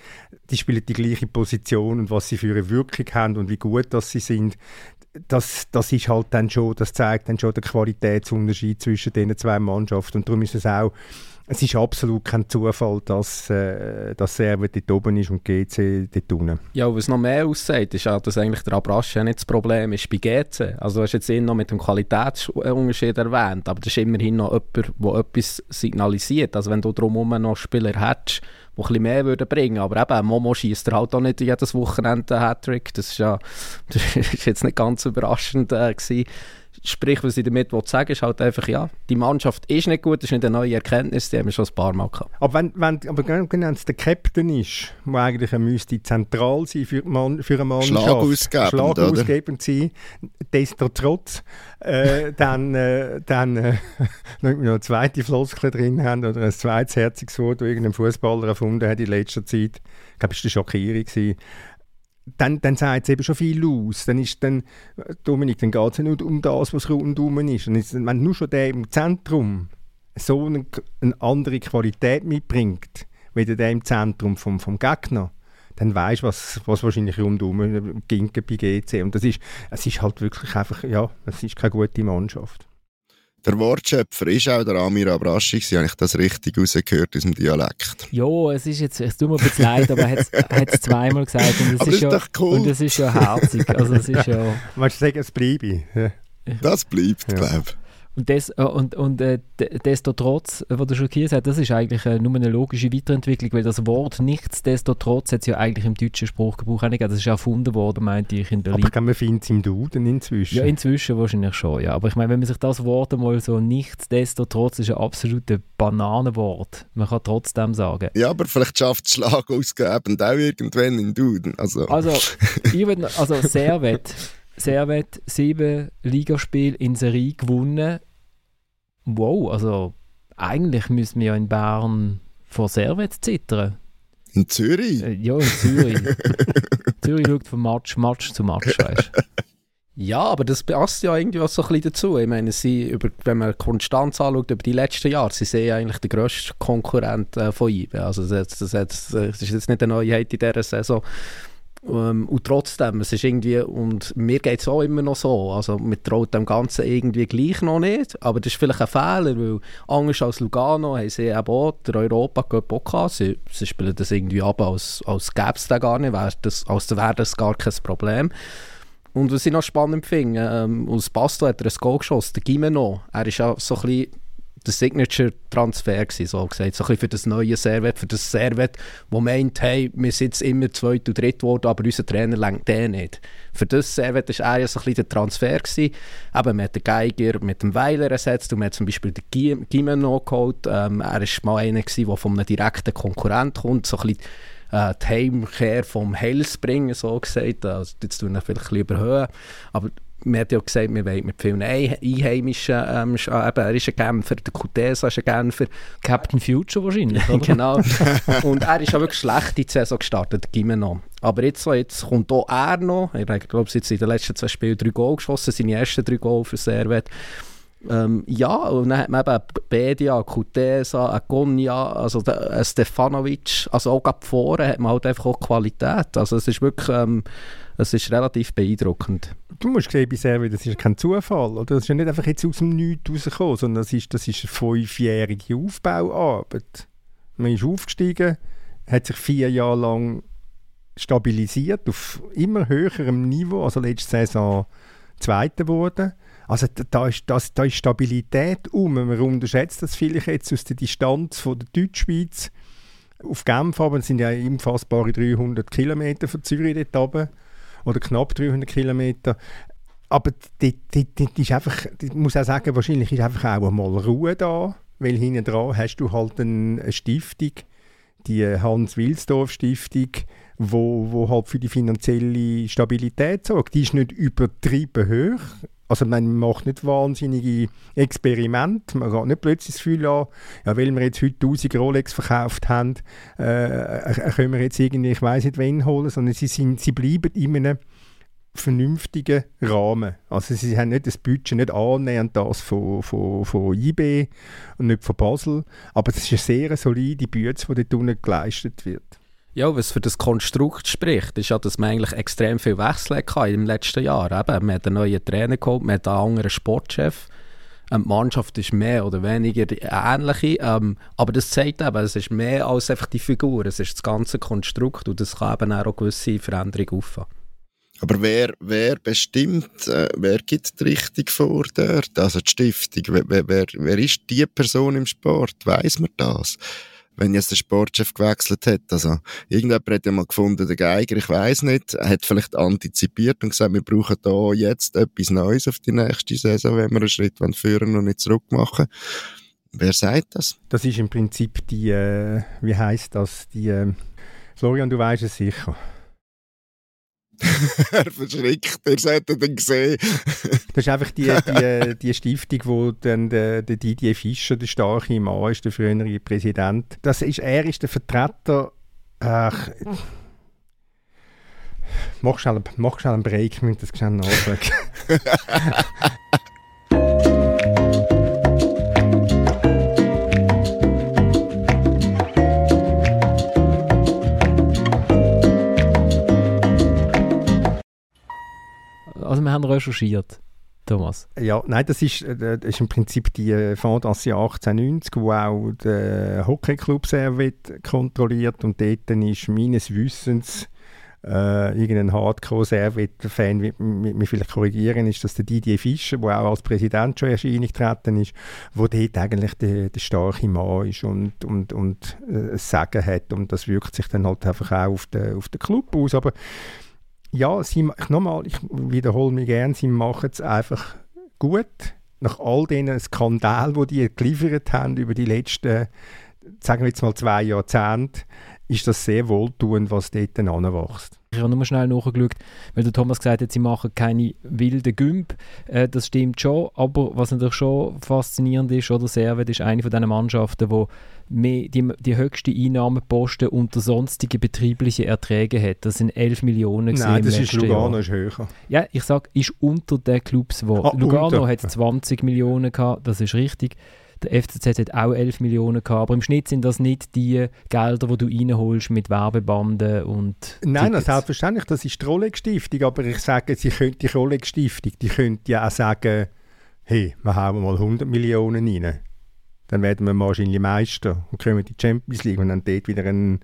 A: Die spielen die gleiche Position und was sie für eine Wirkung haben und wie gut dass sie sind, das, das ist halt dann schon, das zeigt dann schon den Qualitätsunterschied zwischen diesen zwei Mannschaften und darum ist es auch es ist absolut kein Zufall, dass, äh, dass Servet dort oben ist und GC dort unten.
D: Ja, was noch mehr aussieht, ist auch, dass eigentlich der Abrasch ja nicht das Problem ist bei GC. Also du hast jetzt ihn noch mit dem Qualitätsunterschied erwähnt, aber das ist immerhin noch jemand, der etwas signalisiert. Also wenn du drumherum noch Spieler hättest, die bisschen mehr würden bringen Aber eben, Momo schießt halt auch nicht jedes Wochenende einen Hattrick. Das ist ja jetzt nicht ganz überraschend äh. Sprich, was ich damit sagen ist halt einfach, ja, die Mannschaft ist nicht gut, das ist nicht eine neue Erkenntnis, die haben wir schon ein paar Mal gehabt.
A: Aber wenn, wenn aber genau der Captain ist, der eigentlich müsste zentral sein für, Man für eine Mannschaft,
C: schlagausgebend,
A: schlagausgebend sein, desto trotz, äh, dann, äh, dann äh, noch eine zweite Floskel drin haben oder ein zweites herziges Wort, das irgendein Fußballer erfunden hat in letzter Zeit. Ich glaube, das war eine Schockierung. Gewesen dann, dann sagt es eben schon viel aus. Dann ist dann, Dominik, dann geht es nicht um das, was rundum ist. Und ist, wenn nur schon der im Zentrum so eine, eine andere Qualität mitbringt, wie der im Zentrum vom, vom Gegner, dann weißt du, was, was wahrscheinlich rundum ging bei GC. Und das ist, es ist halt wirklich einfach, ja, es ist keine gute Mannschaft.
C: Der Wortschöpfer ist auch der Amir Abraschi, habe ich das richtig rausgehört aus dem Dialekt?
B: Ja, es ist jetzt, es tut mir ein bisschen leid, aber er hat es zweimal gesagt und es
C: aber
B: ist,
C: ist ja,
B: cool. und es ist ja herzig. Also es ist ja...
A: Willst du sagen, es bleibe? Ja.
C: Das bleibt, ja. glaube ich.
B: Und, des, äh, und, und äh, destotrotz, äh, was du schon hier sagst, das ist eigentlich äh, nur eine logische Weiterentwicklung, weil das Wort nichtsdestotrotz hat es ja eigentlich im deutschen Sprachgebrauch auch nicht Das ist ja erfunden worden, meinte ich, in Berlin.
A: Aber man findet es im Duden inzwischen.
B: Ja, inzwischen wahrscheinlich schon, ja. Aber ich meine, wenn man sich das Wort einmal so nichtsdestotrotz ist ein absolutes Bananenwort. Man kann trotzdem sagen.
C: Ja, aber vielleicht schafft es Schlag ausgebend auch irgendwann in Duden. Also,
B: also ich würde, also Servet Servet sieben Ligaspiele in Serie gewonnen wow, also eigentlich müssen wir ja in Bern vor Servet zittern.
C: In Zürich?
B: Äh, ja, in Zürich. Zürich schaut von Match, Match zu Match, weißt
D: Ja, aber das passt ja irgendwie auch so ein bisschen dazu. Ich meine, sie, über, wenn man Konstanz anschaut über die letzten Jahre, sie sehen eigentlich den grössten Konkurrent äh, von ihm. Also das, das, das, das, ist jetzt nicht eine Neuheit in dieser Saison. Ähm, und trotzdem, es ist irgendwie, und mir geht es auch immer noch so, also man traut dem Ganzen irgendwie gleich noch nicht, aber das ist vielleicht ein Fehler, weil anders als Lugano haben sie eben auch der europa cup gehabt, sie, sie spielen das irgendwie ab, als, als gäbe es da gar nicht, wär das, als wäre das gar kein Problem. Und was ich noch spannend finde, ähm, aus Pasto hat er ein Goal geschossen, der Gimeno, er ist ja so ein bisschen der Signature-Transfer so gesagt. So ein für das neue Servet, für das Servet, wo meint, hey, wir sind jetzt immer zweit und dritt geworden, aber unser Trainer lenkt den nicht. Für das Servet war er so ein bisschen der Transfer gewesen. Eben, man hat den Geiger mit dem Weiler ersetzt und man hat zum Beispiel den Gimeno geholt. Ähm, er war mal einer gewesen, der von einem direkten Konkurrent kommt, so ein bisschen äh, die Heimkehr vom bringen, so gesagt. Also, jetzt tun wir vielleicht ein bisschen überhöhen. Aber man hat ja gesagt, wir wollen mit vielen Einheimischen, ähm, eben, er ist ein Genfer, der Kutesa ist ein Genfer.
B: Captain Future wahrscheinlich, oder?
D: genau. Und er ist auch wirklich schlecht in die Saison gestartet, Gimeno. Aber jetzt, so, jetzt kommt auch er noch, ich glaube, jetzt in den letzten zwei Spielen drei Goal geschossen, seine ersten drei Goal für Servet. Ähm, ja, und dann hat man eben Bedia, Kutesa, Agonia, also der, Stefanovic, also auch gerade vorne hat man halt einfach auch Qualität. Also es ist wirklich, ähm, es ist relativ beeindruckend.
A: Du musst sehen, bei Servi, das ist kein Zufall. Oder? Das ist ja nicht einfach jetzt aus dem Nichts rausgekommen, sondern das ist, das ist eine fünfjährige Aufbauarbeit. Man ist aufgestiegen, hat sich vier Jahre lang stabilisiert auf immer höherem Niveau, also letzte Saison Zweiter geworden also da ist, das, da ist Stabilität um. Man unterschätzt das vielleicht jetzt aus der Distanz von der Deutschschweiz auf Genf, aber es sind ja unfassbare 300 Kilometer von Zürich dort oben oder knapp 300 Kilometer. Aber die, einfach, ich muss auch sagen, wahrscheinlich ist einfach auch einmal Ruhe da, weil hinten dran hast du halt eine Stiftung, die Hans-Wilsdorf-Stiftung, wo, wo halt für die finanzielle Stabilität sorgt. Die ist nicht übertrieben hoch, also man macht nicht wahnsinnige Experimente. Man hat nicht plötzlich das Gefühl an, ja, weil wir jetzt heute 1000 Rolex verkauft haben, äh, äh, können wir jetzt irgendwie, ich weiß nicht wen holen, sondern sie, sind, sie bleiben in einem vernünftigen Rahmen. Also sie haben nicht das Budget, nicht annähernd das von, von, von IB und nicht von Basel, aber es ist eine sehr solide Budget, die dort unten geleistet wird.
D: Ja, was für das Konstrukt spricht, ist ja, dass man eigentlich extrem viel Wechsel hatte im letzten Jahr. Eben, man hat einen neuen Trainer geholt, man hat einen anderen Sportchef. Ähm, die Mannschaft ist mehr oder weniger ähnlich, ähm, aber das zeigt eben, es ist mehr als einfach die Figur, es ist das ganze Konstrukt und das kann eben auch gewisse Veränderungen auffahren.
C: Aber wer, wer bestimmt, äh, wer gibt die Richtung vor dort? Also die Stiftung, wer, wer, wer ist die Person im Sport? Weiß man das? Wenn jetzt der Sportchef gewechselt hat. Also, irgendjemand hat ja mal gefunden, der Geiger, ich weiß nicht, hat vielleicht antizipiert und gesagt, wir brauchen da jetzt etwas Neues auf die nächste Saison, wenn wir einen Schritt führen und nicht zurück machen. Wer sagt das?
A: Das ist im Prinzip die, äh, wie heißt das, die, äh, Florian, du weißt es sicher.
C: er verschrickt, ihr solltet ihn sehen.
A: das ist einfach die, die, die Stiftung, wo dann der, der Didier Fischer, der starke Mann ist, der frühere Präsident. Das ist, er ist der Vertreter. Ach, mach schnell, mach schnell einen Break, ich muss das schnell nachschauen.
B: Also wir haben recherchiert. Thomas?
A: Ja, nein, das ist, äh, das ist im Prinzip die äh, Fondation 1890, wo auch der Hockeyclub Servet kontrolliert und dort ist meines Wissens äh, irgendein Hardcore-Servet-Fan wird mich vielleicht korrigieren, ist das der Didier Fischer, der auch als Präsident schon Erscheinung getreten ist, wo dort eigentlich der, der starke Mann ist und, und, und äh, Sagen hat und das wirkt sich dann halt einfach auch auf den, auf den Club aus, aber ja, sie, nochmal, ich wiederhole mich gerne, sie machen es einfach gut. Nach all diesen Skandalen, die die geliefert haben über die letzten, sagen wir jetzt mal zwei Jahrzehnte, ist das sehr wohltuend, was dort anwächst.
B: Ich habe nur schnell nachgeschaut, weil der Thomas gesagt hat, sie machen keine wilden Gümp. Äh, das stimmt schon, aber was natürlich schon faszinierend ist, oder Servet ist eine von diesen Mannschaften, die mehr, die, die höchste Einnahmeposten unter sonstige betriebliche Erträge hat. Das sind 11 Millionen
A: Nein, das ist Lugano ist höher.
B: Ja, ich sage, ist unter den Clubs, wo ah, Lugano unter. hat 20 Millionen gehabt, das ist richtig. Der FCZ hat auch 11 Millionen gehabt, aber im Schnitt sind das nicht die Gelder, die du reinholst mit Werbebanden und
A: Nein, Tickets. selbstverständlich, das ist die Rolex-Stiftung, aber ich sage, sie könnte, die Rolex-Stiftung, die könnte ja auch sagen, hey, wir haben mal 100 Millionen rein. Dann werden wir wahrscheinlich Meister und kommen in die Champions League und dann dort wieder ein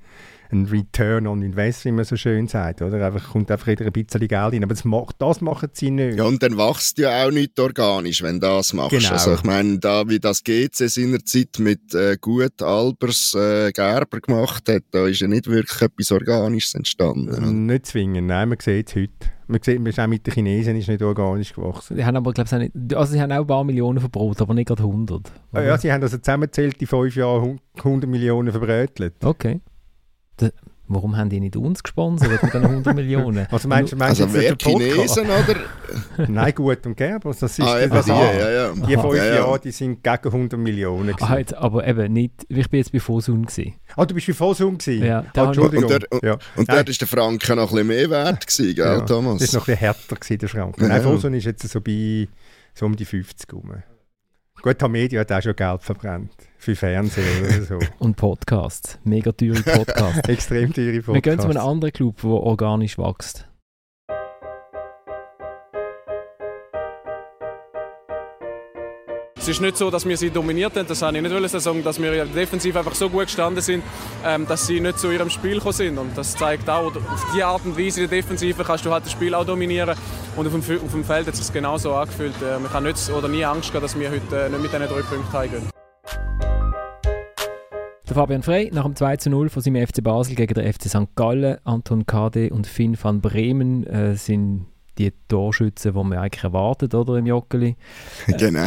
A: ein Return on Invest, wie man so schön sagt. Oder? Einfach, kommt einfach wieder ein bisschen Geld rein. Aber das, macht, das machen sie nicht.
C: Ja, und dann wächst ja auch nicht organisch, wenn du das machst. Genau. Also ich meine, da wie das GC seinerzeit mit äh, gut Albers äh, Gerber gemacht hat, da ist ja nicht wirklich etwas Organisches entstanden.
A: Nicht zwingend, nein, man sieht es heute. Man sieht, auch mit den Chinesen ist nicht organisch gewachsen.
B: Die haben aber, glaube ich, also sie haben auch ein paar Millionen verbraucht, aber nicht gerade 100.
A: Ah, ja, sie haben also zusammengezählt in fünf Jahren 100 Millionen verbrötelt.
B: Okay. Warum haben die nicht uns gesponsert mit den 100 Millionen?
A: Was meinst, meinst
C: also wer Chinesen oder?
A: Nein, gut und gern, das ist
C: ah,
A: das,
C: die, ja, ja.
A: die fünf ja, ja. Jahre, die sind gegen 100 Millionen
B: ah, jetzt, aber eben nicht, ich bin jetzt bei Fosun gewesen.
A: Ah, du bist bei Fosun gewesen?
B: Ja,
A: ah, Entschuldigung.
C: Und, dort, ja. und dort ist der Franken noch ein bisschen mehr wert gewesen, gell, ja. Thomas?
A: Das ist noch ein bisschen härter gewesen, der Franken. Nein, Fosun ist jetzt so bei so um die 50 rum. Gut, Media hat auch schon Geld verbrannt. Für Fernsehen oder so.
B: Und Podcasts. Mega teure Podcasts.
A: Extrem teure Podcasts.
B: Wir gehen zu einem anderen Club, der organisch wächst.
G: Es ist nicht so, dass wir sie dominiert haben, das habe ich nicht sagen, dass wir defensiv einfach so gut gestanden sind, ähm, dass sie nicht zu ihrem Spiel gekommen sind. Und das zeigt auch, auf diese Art und Weise in der Defensive kannst du halt das Spiel auch dominieren. Und auf dem, auf dem Feld hat es sich genauso angefühlt. Äh, man kann nicht oder nie Angst haben, dass wir heute äh, nicht mit diesen drei Punkten heimgehen.
B: Der Fabian Frey nach dem 2 zu 0 von seinem FC Basel gegen den FC St. Gallen. Anton Kade und Finn van Bremen äh, sind die Torschützen, die man eigentlich erwartet, oder, im Joggeli.
C: Genau.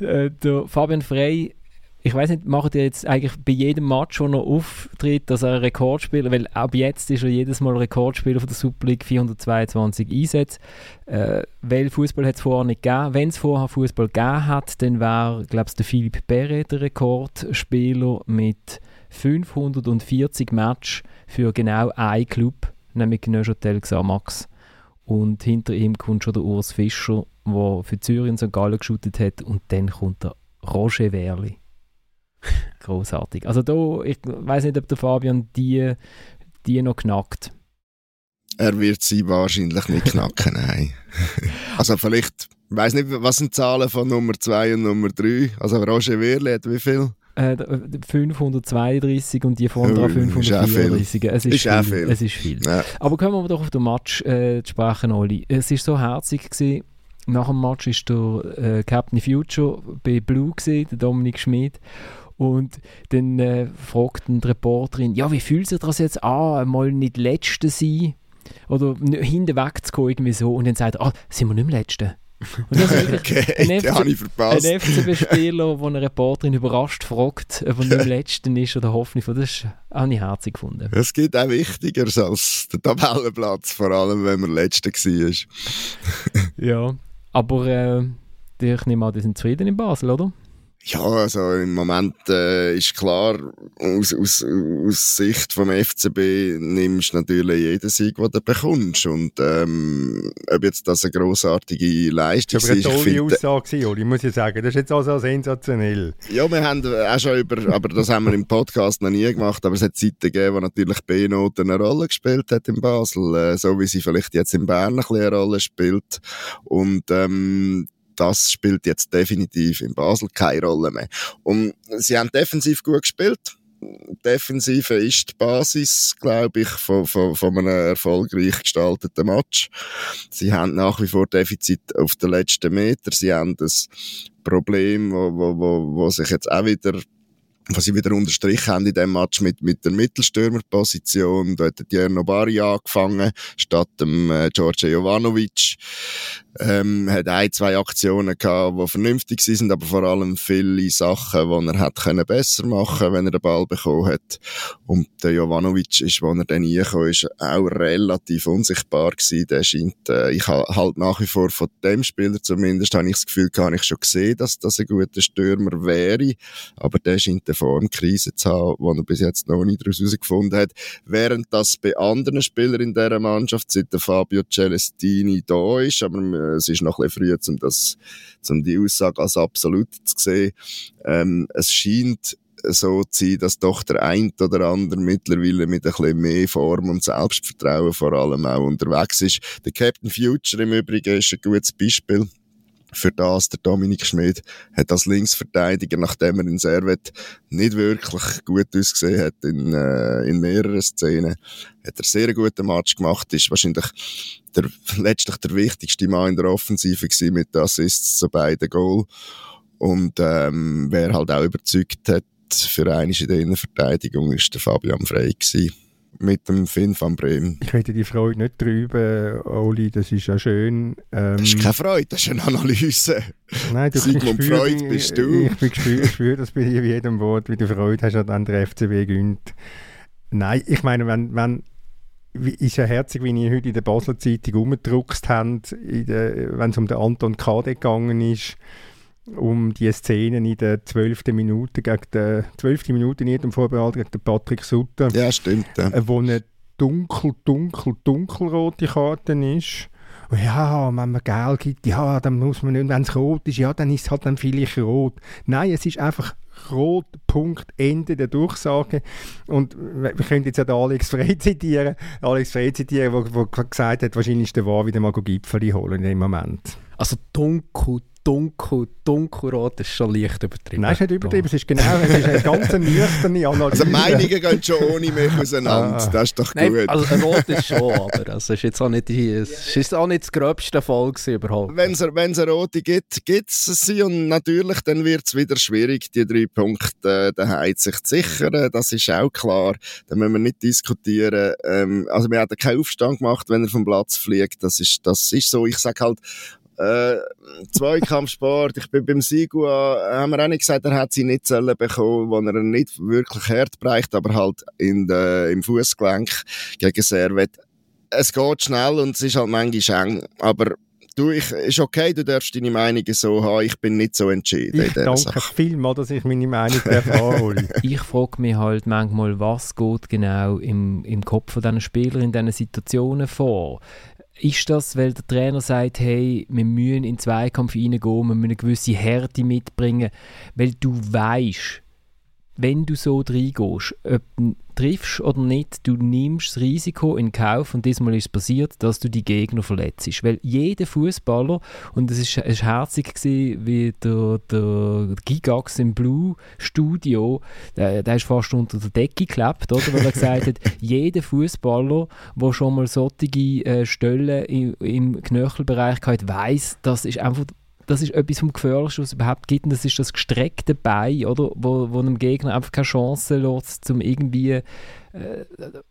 B: äh, der Fabian Frey, ich weiß nicht, macht er jetzt eigentlich bei jedem Match, wo er auftritt, dass er ein Rekordspieler, weil ab jetzt ist er jedes Mal Rekordspieler von der Super League 422 Einsätze. Äh, weil Fußball hat es vorher nicht gegeben. Wenn es vorher Fußball gegeben hat, dann wäre, glaube ich, der Philipp Perret der Rekordspieler mit 540 Matches für genau einen Club, nämlich Neuchâtel Xamax. Und hinter ihm kommt schon der Urs Fischer, der für Zürich in St. Gallen geschootet hat. Und dann kommt der Roger Werli. Großartig. Also da, ich weiß nicht, ob der Fabian die, die noch knackt.
C: Er wird sie wahrscheinlich nicht knacken, nein. also vielleicht, ich weiß nicht, was sind die Zahlen von Nummer 2 und Nummer 3? Also Roger Werli hat wie viel?
B: 532 äh, und die vorne dran 534. Es ist, ist viel. viel. Es ist viel. Ja. Aber kommen wir doch auf den Match äh, zu sprechen, Oli. Es war so herzig gewesen. Nach dem Match war der äh, Captain Future bei Blue gewesen, der Dominik Schmid. Und dann äh, fragt die Reporterin, ja, wie fühlt sich das jetzt an, mal nicht Letzte sein? Oder hinten wegzukommen, irgendwie so. Und dann sagt er, ah, sind wir nicht mehr Letzte?
C: Und das ist okay, ein, FC, habe ich verpasst.
B: ein FCB-Spieler, der eine Reporterin überrascht fragt, ob er nicht im Letzten ist oder Hoffnung von, das habe ich herzig gefunden.
C: Es gibt auch Wichtigeres als der Tabellenplatz, vor allem wenn man Letzter war.
B: ja, aber äh, ich nehme an, die sind zufrieden in Basel, oder?
C: Ja, also im Moment äh, ist klar, aus, aus, aus Sicht vom FCB nimmst du natürlich jeden Sieg, den du bekommst. Und ähm, ob jetzt das eine grossartige Leistung
A: ist. Das war eine tolle Aussage, Oli, muss ich sagen. Das ist jetzt auch so sensationell.
C: Ja, wir haben auch schon über, aber das haben wir im Podcast noch nie gemacht, aber es hat Zeiten gegeben, wo natürlich B-Note eine Rolle gespielt hat in Basel, äh, so wie sie vielleicht jetzt in Bern ein bisschen eine Rolle spielt. Und ähm, das spielt jetzt definitiv in Basel keine Rolle mehr. Und sie haben defensiv gut gespielt. Defensive ist die Basis, glaube ich, von, von, von einem erfolgreich gestalteten Match. Sie haben nach wie vor Defizit auf den letzten Meter. Sie haben das Problem, wo, wo, wo, wo sich jetzt auch wieder was sie wieder unterstrichen haben in dem Match mit, mit der Mittelstürmerposition. Da hat Djerno Bari angefangen, statt dem äh, George Jovanovic. Ähm, hat ein, zwei Aktionen gehabt, die vernünftig sind, aber vor allem viele Sachen, die er hat können besser machen wenn er den Ball bekommen hat. Und der Jovanovic ist, wo er dann reingekommen ist, auch relativ unsichtbar gewesen. Der scheint, äh, ich halt nach wie vor von dem Spieler zumindest, habe ich das Gefühl, gar nicht schon gesehen, dass das ein guter Stürmer wäre. Aber der scheint eine Formkrise zu haben, die er bis jetzt noch nicht herausgefunden hat. Während das bei anderen Spielern in dieser Mannschaft, seit der Fabio Celestini da ist, aber äh, es ist noch ein bisschen früh, um, das, um die Aussage als absolut zu sehen. Ähm, es scheint so zu sein, dass doch der ein oder andere mittlerweile mit ein bisschen mehr Form und Selbstvertrauen vor allem auch unterwegs ist. Der Captain Future im Übrigen ist ein gutes Beispiel für das. Der Dominik Schmid hat als Linksverteidiger, nachdem er in Servet nicht wirklich gut ausgesehen hat in, äh, in mehreren Szenen, hat er sehr guten Match gemacht, ist wahrscheinlich der, letztlich der wichtigste Mann in der Offensive gewesen mit Assists zu beiden Goal. Und ähm, wer halt auch überzeugt hat, für eine in der Innenverteidigung ist der Fabian Frey gewesen mit dem Finn van Bremen.
A: Ich hätte die Freude nicht drüber, Oli, das ist ja schön.
C: Ähm, das ist keine Freude, das ist eine Analyse.
A: Nein, du
C: Sigmund
A: spüre,
C: Freud bist du.
A: Ich, ich spüre, spüre das bei dir jedem Wort, wie du Freude hast, an der FCB gönnt. Nein, ich meine, wenn, wenn ist ja herzig, wie ihr heute in der Basler Zeitung umgedruckt habt, wenn es um den Anton Kade gegangen ist um die Szenen in der 12. Minute gegen den 12. Minute in jedem Vorbehalt gegen den Patrick Sutter.
C: Ja, stimmt. Ja.
A: Wo eine dunkel, dunkel, dunkelrote Karte ist. Ja, wenn man Geld gibt, ja, dann muss man nicht, wenn es rot ist, ja, dann ist es halt dann vielleicht rot. Nein, es ist einfach rot, Punkt, Ende der Durchsage. Und wir können jetzt ja den Alex Frey zitieren, Alex Frey zitieren, der gesagt hat, wahrscheinlich ist der Wahr wieder mal Gipfel holen in dem Moment.
D: Also dunkel, dunkel, dunkelrot ist schon leicht übertrieben.
A: Nein, es ist nicht übertrieben, es ist genau, es ist eine ganz nüchterne Analyse.
C: Also Meinungen gehen schon ohne mich auseinander, ah. das ist doch
D: Nein,
C: gut.
D: Also ein Rot ist schon, aber es ist jetzt auch nicht, die, es ist auch nicht das gröbste Fall überhaupt.
C: Wenn es, wenn es eine Rote gibt, gibt es sie und natürlich dann wird es wieder schwierig, die drei Punkte äh, daheim sich zu sichern, das ist auch klar, da müssen wir nicht diskutieren. Ähm, also wir haben keinen Aufstand gemacht, wenn er vom Platz fliegt, das ist, das ist so, ich sage halt, äh, Zweikampfsport. Ich bin beim Sigua, haben wir auch nicht gesagt, er hat sie nicht sollen bekommen, wo er nicht wirklich hart bereicht, aber halt in de, im Fußgelenk gegen Servet. Es geht schnell und es ist halt manchmal eng, aber du, ich, ist okay, du darfst deine Meinung so haben, ich bin nicht so entschieden.
A: Ich danke vielmals, dass ich meine Meinung erfahre.
B: ich frage mich halt manchmal, was geht genau im, im Kopf von diesen Spielern in diesen Situationen vor. Ist das, weil der Trainer sagt, hey, wir müssen in den Zweikampf reingehen, wir müssen eine gewisse Härte mitbringen, weil du weißt, wenn du so reingehst, ob du triffst oder nicht, du nimmst das Risiko in Kauf und diesmal ist es passiert, dass du die Gegner verletzt. Weil jeder Fußballer und es ist, ist herzig gewesen, wie der, der Gigax im Blue Studio, der, der ist fast unter der Decke geklebt, oder? weil er gesagt hat, jeder Fußballer, der schon mal solche äh, Stellen im, im Knöchelbereich hat, weiß, das ist einfach das ist etwas vom Gefährlichsten, was es überhaupt gibt. Und das ist das gestreckte Bein, oder? Wo, wo einem Gegner einfach keine Chance lässt, um irgendwie äh,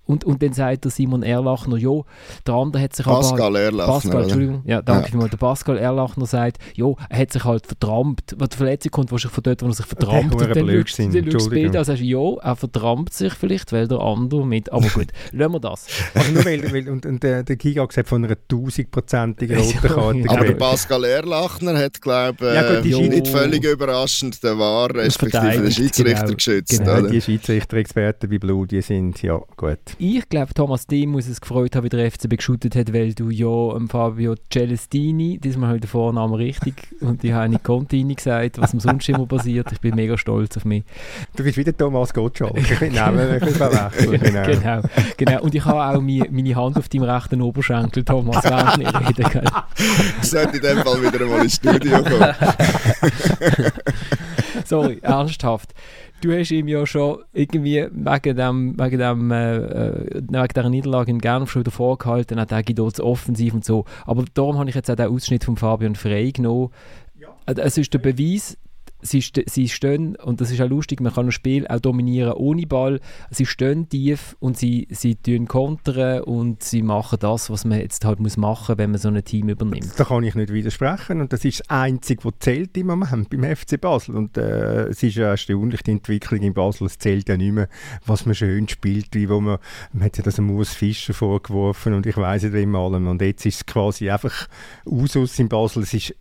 B: und, und dann sagt der Simon Erlachner, ja, der andere hat sich
C: Pascal aber... Erlachner.
B: Pascal, Entschuldigung. Ja, danke ja. Der Pascal Erlachner sagt, ja, er hat sich halt vertrampt. Wenn die Verletzung kommt, wahrscheinlich von dort, wo er sich vertrampt hat, dann schaust du das Bild an und sagst, ja, er vertrampt sich vielleicht, weil der andere mit... Aber gut, lassen wir das.
A: Also nur weil, weil und, und der, der Gigax hat von einer tausendprozentigen roten Karte
C: Aber der Pascal Erlachner hat, glaube ich, ja, äh, nicht völlig überraschend den War, respektive den Schiedsrichter genau, geschützt.
A: Genau, oder? die Schiedsrichter-Experten bei Blue, die sind und ja, gut.
B: Ich glaube, Thomas Dehm muss es gefreut haben, wie der FCB geschootet hat, weil du ja ähm, Fabio Celestini, diesmal habe ich den Vornamen richtig und ich habe nicht Contini gesagt, was am sonst immer passiert. Ich bin mega stolz auf mich.
A: Du bist wieder Thomas Gottschalk. Ich bin Namen verwechseln.
B: Genau. genau. genau. Und ich habe auch meine, meine Hand auf deinem rechten Oberschenkel, Thomas, während ich rede.
C: Ich sollte in dem Fall wieder einmal ins Studio kommen.
B: Sorry, ernsthaft du hast ihm ja schon irgendwie wegen, dem, wegen, dem, äh, äh wegen dieser Niederlage in Genf schon wieder vorgehalten, hat er dort offensiv und so. Aber darum habe ich jetzt auch den Ausschnitt von Fabian Frey genommen. Ja. Also, es ist der Beweis, sie, sie stehen, und das ist auch lustig, man kann ein Spiel auch dominieren ohne Ball, sie stehen tief und sie, sie tun kontern und sie machen das, was man jetzt halt muss machen, wenn man so ein Team übernimmt.
A: Da kann ich nicht widersprechen und das ist das Einzige, was zählt im Moment beim FC Basel. Und äh, es ist ja erstaunlich, die Entwicklung in Basel, es zählt ja nicht mehr, was man schön spielt, wie wo man, man hat ja das Moos Fischer vorgeworfen und ich weiß nicht wem allem. Und jetzt ist es quasi einfach Usus in Basel, es ist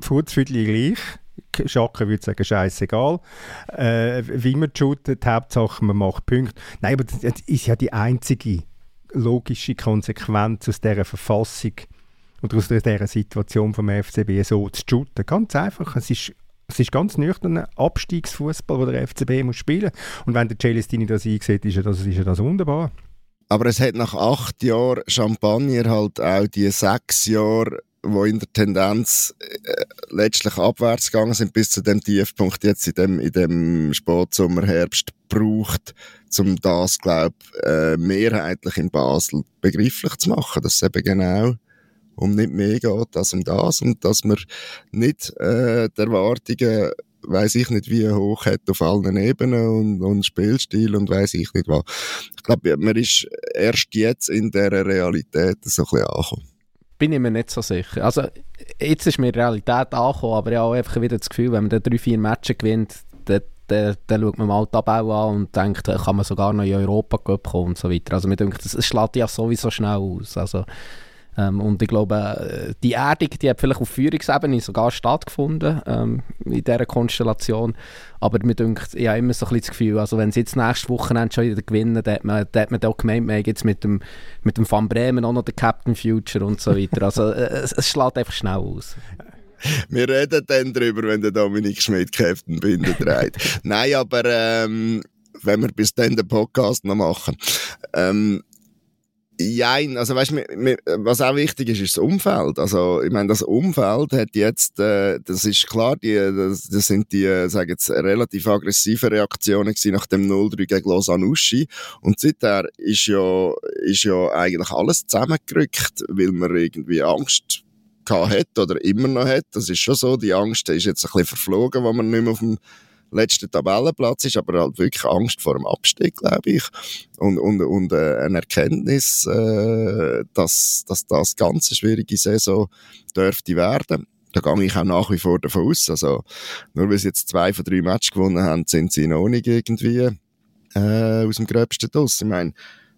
A: furzviertel gleich Schacke würde sagen, scheißegal. Äh, wie man shootet, Hauptsache man macht Punkte. Nein, aber das ist ja die einzige logische Konsequenz aus dieser Verfassung, oder aus dieser Situation vom FCB so zu shooten. Ganz einfach. Es ist es ist ganz nüchtern Abstiegsfußball, den der FCB muss spielen Und wenn der Celestini das einsieht, ist ja das, ist das wunderbar.
C: Aber es hat nach acht Jahren Champagner halt auch die sechs Jahre, wo in der Tendenz äh, letztlich abwärts gegangen sind bis zu dem Tiefpunkt jetzt in dem, in dem Spätsommer, Herbst braucht, um das, glaube äh, mehrheitlich in Basel begrifflich zu machen, dass es eben genau um nicht mehr geht als um das und dass man nicht äh, die Erwartungen weiß ich nicht wie hoch hat auf allen Ebenen und, und Spielstil und weiß ich nicht was. Ich glaube, man ist erst jetzt in dieser Realität so ein bisschen angekommen.
D: Bin ich mir nicht so sicher. Also, jetzt ist mir die Realität angekommen, aber ich habe einfach wieder das Gefühl, wenn man dann drei, vier Matches gewinnt, dann, dann, dann schaut man mal die Tabelle an und denkt, kann man sogar noch in Europa kommen und so weiter. Also, mir denkt, es schlägt ja sowieso schnell aus. Also, ähm, und ich glaube, äh, die Erdung, die hat vielleicht auf Führungsebene sogar stattgefunden ähm, in dieser Konstellation. Aber mir denkt, ich habe immer so ein bisschen das Gefühl, also wenn sie jetzt nächste Woche schon wieder gewinnen, dann hat man, dann hat man auch gemeint, man jetzt mit dem, mit dem Van Bremen auch noch den Captain Future und so weiter. Also äh, es, es schlägt einfach schnell aus.
C: Wir reden dann darüber, wenn der Dominik Schmidt Captain Binder trägt. Nein, aber ähm, wenn wir bis dann den Podcast noch machen. Ähm, Jein, also weißt was auch wichtig ist, ist das Umfeld. Also ich meine, das Umfeld hat jetzt, äh, das ist klar, die, das, das sind die, äh, sage jetzt, relativ aggressive Reaktionen gewesen nach dem 0-3 gegen Lausanne Uschi. Und seither ist ja, ist ja eigentlich alles zusammengerückt, weil man irgendwie Angst hat oder immer noch hat. Das ist schon so. Die Angst ist jetzt ein bisschen verflogen, weil man nicht mehr auf dem letzten Tabellenplatz ist, aber halt wirklich Angst vor dem Abstieg, glaube ich. Und, und, und äh, eine Erkenntnis, äh, dass, dass das ganz schwierige Saison dürfte werden. Da gehe ich auch nach wie vor davon aus. Also, nur weil sie jetzt zwei von drei Matches gewonnen haben, sind sie noch nicht irgendwie äh, aus dem Gröbsten draus. Ich meine,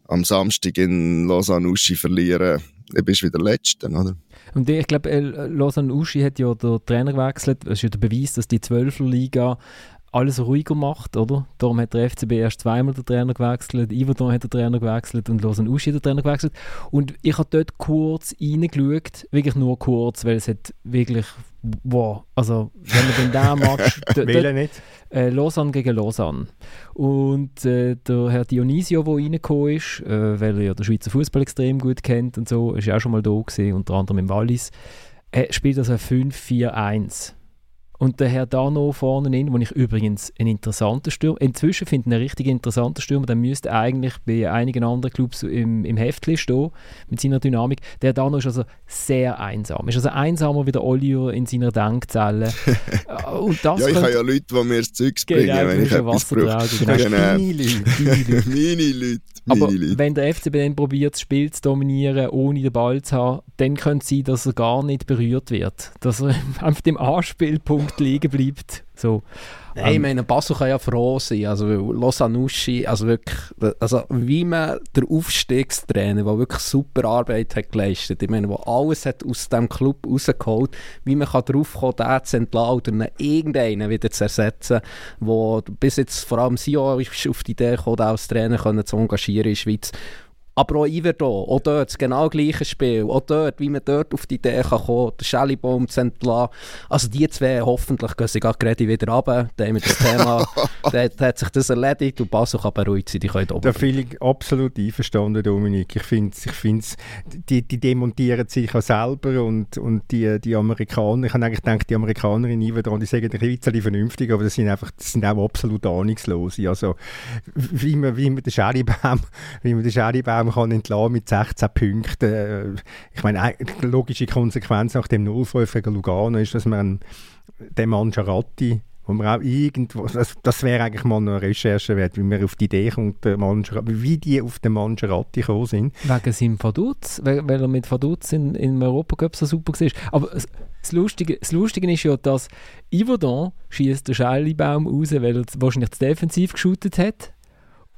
C: am Samstag in Lausanne-Uschi verlieren, dann bist wieder Letzter, oder?
B: Und ich glaube, äh, Lausanne Uschi hat ja den Trainer gewechselt. Das ist ja der Beweis, dass die Zwölferliga alles ruhiger macht, oder? Darum hat der FCB erst zweimal den Trainer gewechselt, Iverdon hat den Trainer gewechselt und Lausanne Uschi den Trainer gewechselt. Und ich habe dort kurz reingeschaut, wirklich nur kurz, weil es hat wirklich, wow, also wenn man den da Match...
A: Wählen nicht?
B: Äh, Lausanne gegen Lausanne. Und äh, der Herr Dionisio, der reingekommen ist, äh, weil er ja den Schweizer Fußball extrem gut kennt und so, ist ja auch schon mal da gewesen, unter anderem im Wallis, er spielt also 5-4-1. Und der Herr Dano vorne in, wo ich übrigens ein interessanter Stürmer, inzwischen finde ich einen richtig interessanten Stürmer, der müsste eigentlich bei einigen anderen Clubs im, im Heftli stehen, mit seiner Dynamik. Der Dano ist also sehr einsam. Ist also einsamer wie der Oliver in seiner Denkzelle.
C: Und das ja, ich habe ja Leute, die mir das Zeug bringen, genau, wenn ich etwas brauche.
A: Genau. Genau. Meine Leute.
C: Meine Leute.
B: Aber wenn der FCB dann probiert, das Spiel zu dominieren, ohne den Ball zu haben, dann könnte es sein, dass er gar nicht berührt wird. Dass er auf dem Anspielpunkt liegen bleibt. So.
D: Nein, ähm, ich meine, Basel kann ja froh sein. Also, Losanuschi, also wirklich, also wie man der Aufstiegstrainer, der wirklich super Arbeit hat geleistet, ich meine, der alles hat aus dem Club rausgeholt, wie man kann drauf kommen, den zu entlassen oder irgendeinen wieder zu ersetzen, der bis jetzt vor allem Sio ist auf die Idee gekommen, als Trainer können zu engagieren in der Schweiz. Aber auch Iverdon, auch dort das genau gleiche Spiel. Auch dort, wie man dort auf die Idee kann kommen, den Schellibaum zu entlassen. Also die zwei, hoffentlich gehen sie gerade wieder runter. Dann haben wir das Thema, dann hat sich das erledigt und Basel kann beruhigt sein, die können oben
A: Da bin ich absolut einverstanden, Dominik. Ich finde ich find's, die, die demontieren sich auch selber und, und die, die Amerikaner, ich habe eigentlich gedacht, die Amerikaner in Iverdon, die sagen ein bisschen vernünftig, aber das sind einfach, das sind auch absolut ahnungslose. Also wie man, wie man den Schellibaum, wie man den Schellibaum man kann entlassen mit 16 Punkten. Äh, ich meine, eine logische Konsequenz nach dem 0-5 gegen Lugano ist, dass man den Mangiaratti wo man auch irgendwo, das, das wäre eigentlich mal eine Recherche wert, wie man auf die Idee kommt, wie die auf den Mangiaratti gekommen sind.
B: Wegen seinem Vaduz, weil, er mit Vaduz in, in Europacup so super war. Aber das Lustige, das Lustige ist ja, dass Yverdon schießt den Schellibaum raus, weil er wahrscheinlich zu defensiv geschootet hat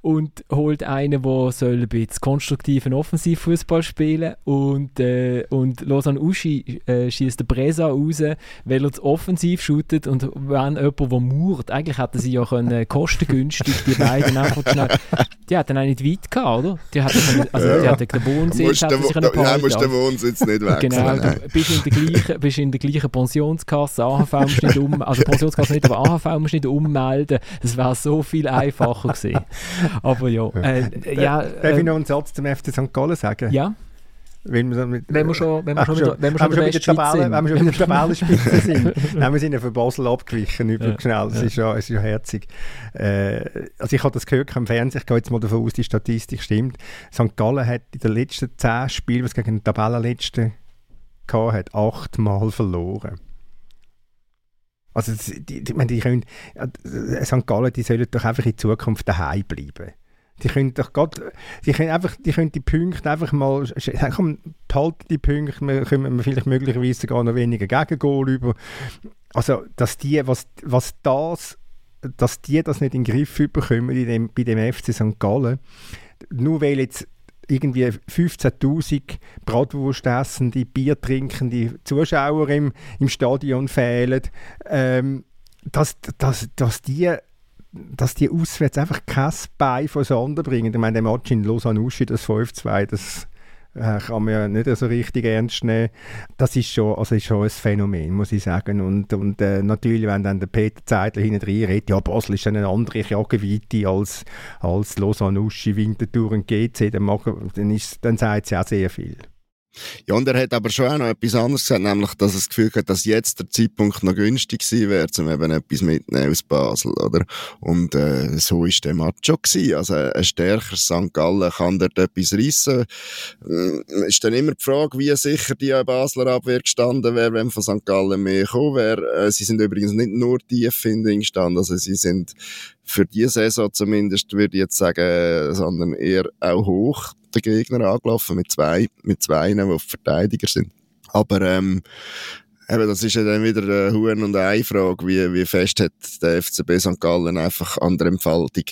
B: und holt einen, der soll ein bisschen konstruktiven Offensivfußball spielen und, äh, und Lausanne Uschi äh, schießt den Bresa raus, weil er zu offensiv shootet und wenn jemand, der mauert, eigentlich hätten sie ja können, kostengünstig die beiden einfach schnell, die hatten auch nicht weit gehabt, oder? Die hatten, also ja. die hatten den Wohnsitz,
C: hätten
B: sich einen
C: Ja, musst den Wohnsitz nicht wechseln.
B: Genau, du bist in der gleichen, bist in der gleichen Pensionskasse, AHV musst nicht um, also Pensionskasse nicht, aber AHV musst nicht ummelden. Das wäre so viel einfacher gewesen. Aber ja. Äh, ja
A: Darf ich
B: äh,
A: noch einen Satz zum FC St. Gallen sagen?
B: ja,
A: Wenn wir, mit,
B: wenn wir schon, wenn wir schon, wieder, wenn wir schon
A: wenn wir
B: der
A: schon bei der
B: Westschweiz
A: Tabelle- wenn wir schon bei der Tabellenspitze sind. Nein, wir sind ja von Basel abgewichen,
B: Ja,
A: schnell. Es, ist ja, es ist ja herzig. Äh, also ich habe das gehört am Fernsehen, ich gehe jetzt mal davon aus, die Statistik stimmt. St. Gallen hat in den letzten zehn Spielen, was gegen den Tabellenletzten gehabt hat, achtmal verloren. Also die, die, die können, äh, St. Gallen, die sollen doch einfach in Zukunft daheim bleiben. Die können doch grad, die können einfach, die können die Punkte einfach mal, komm, behalten die Punkte, wir wir vielleicht möglicherweise sogar noch weniger Gegengol über. Also, dass die, was, was das, dass die das nicht in den Griff bekommen in dem, bei dem FC St. Gallen, nur weil jetzt irgendwie 15'000 Bratwurst essende, Bier trinkende Zuschauer im, im Stadion fehlen, ähm, dass, dass, dass die dass die auswärts einfach kein Bein von Sander bringen. Ich meine, der Match in Lausanne-Uschi, das 5-2, das äh, kann man ja nicht so richtig ernst nehmen. Das ist schon, also ist schon ein Phänomen, muss ich sagen. Und, und äh, natürlich, wenn dann der Peter Zeidler hinten redet, ja, Basel ist eine andere Jagenweite als, als Lausanne-Uschi, Winterthur und GC, dann, mag, er- dann, ist, dann sagt sie auch sehr viel.
C: Ja, und er hat aber schon auch noch etwas anderes gesagt, nämlich, dass er das Gefühl hat, dass jetzt der Zeitpunkt noch günstig gewesen wäre, um eben etwas mitzunehmen aus Basel, oder? Und äh, so ist der Match schon gewesen. Also ein stärker St. Gallen kann dort etwas reissen. Äh, ist dann immer die Frage, wie sicher die Basler Abwehr gestanden wäre, wenn von St. Gallen mehr gekommen wäre. Äh, sie sind übrigens nicht nur tief in den gestanden, also sie sind für diese Saison zumindest, würde ich jetzt sagen, äh, sondern eher auch hoch den Gegner angelaufen mit zwei, mit zwei, die Verteidiger sind. Aber ähm, eben, das ist ja dann wieder eine Huhn- und Ei-Frage, wie, wie fest hat der FCB St. Gallen einfach an dem Fall die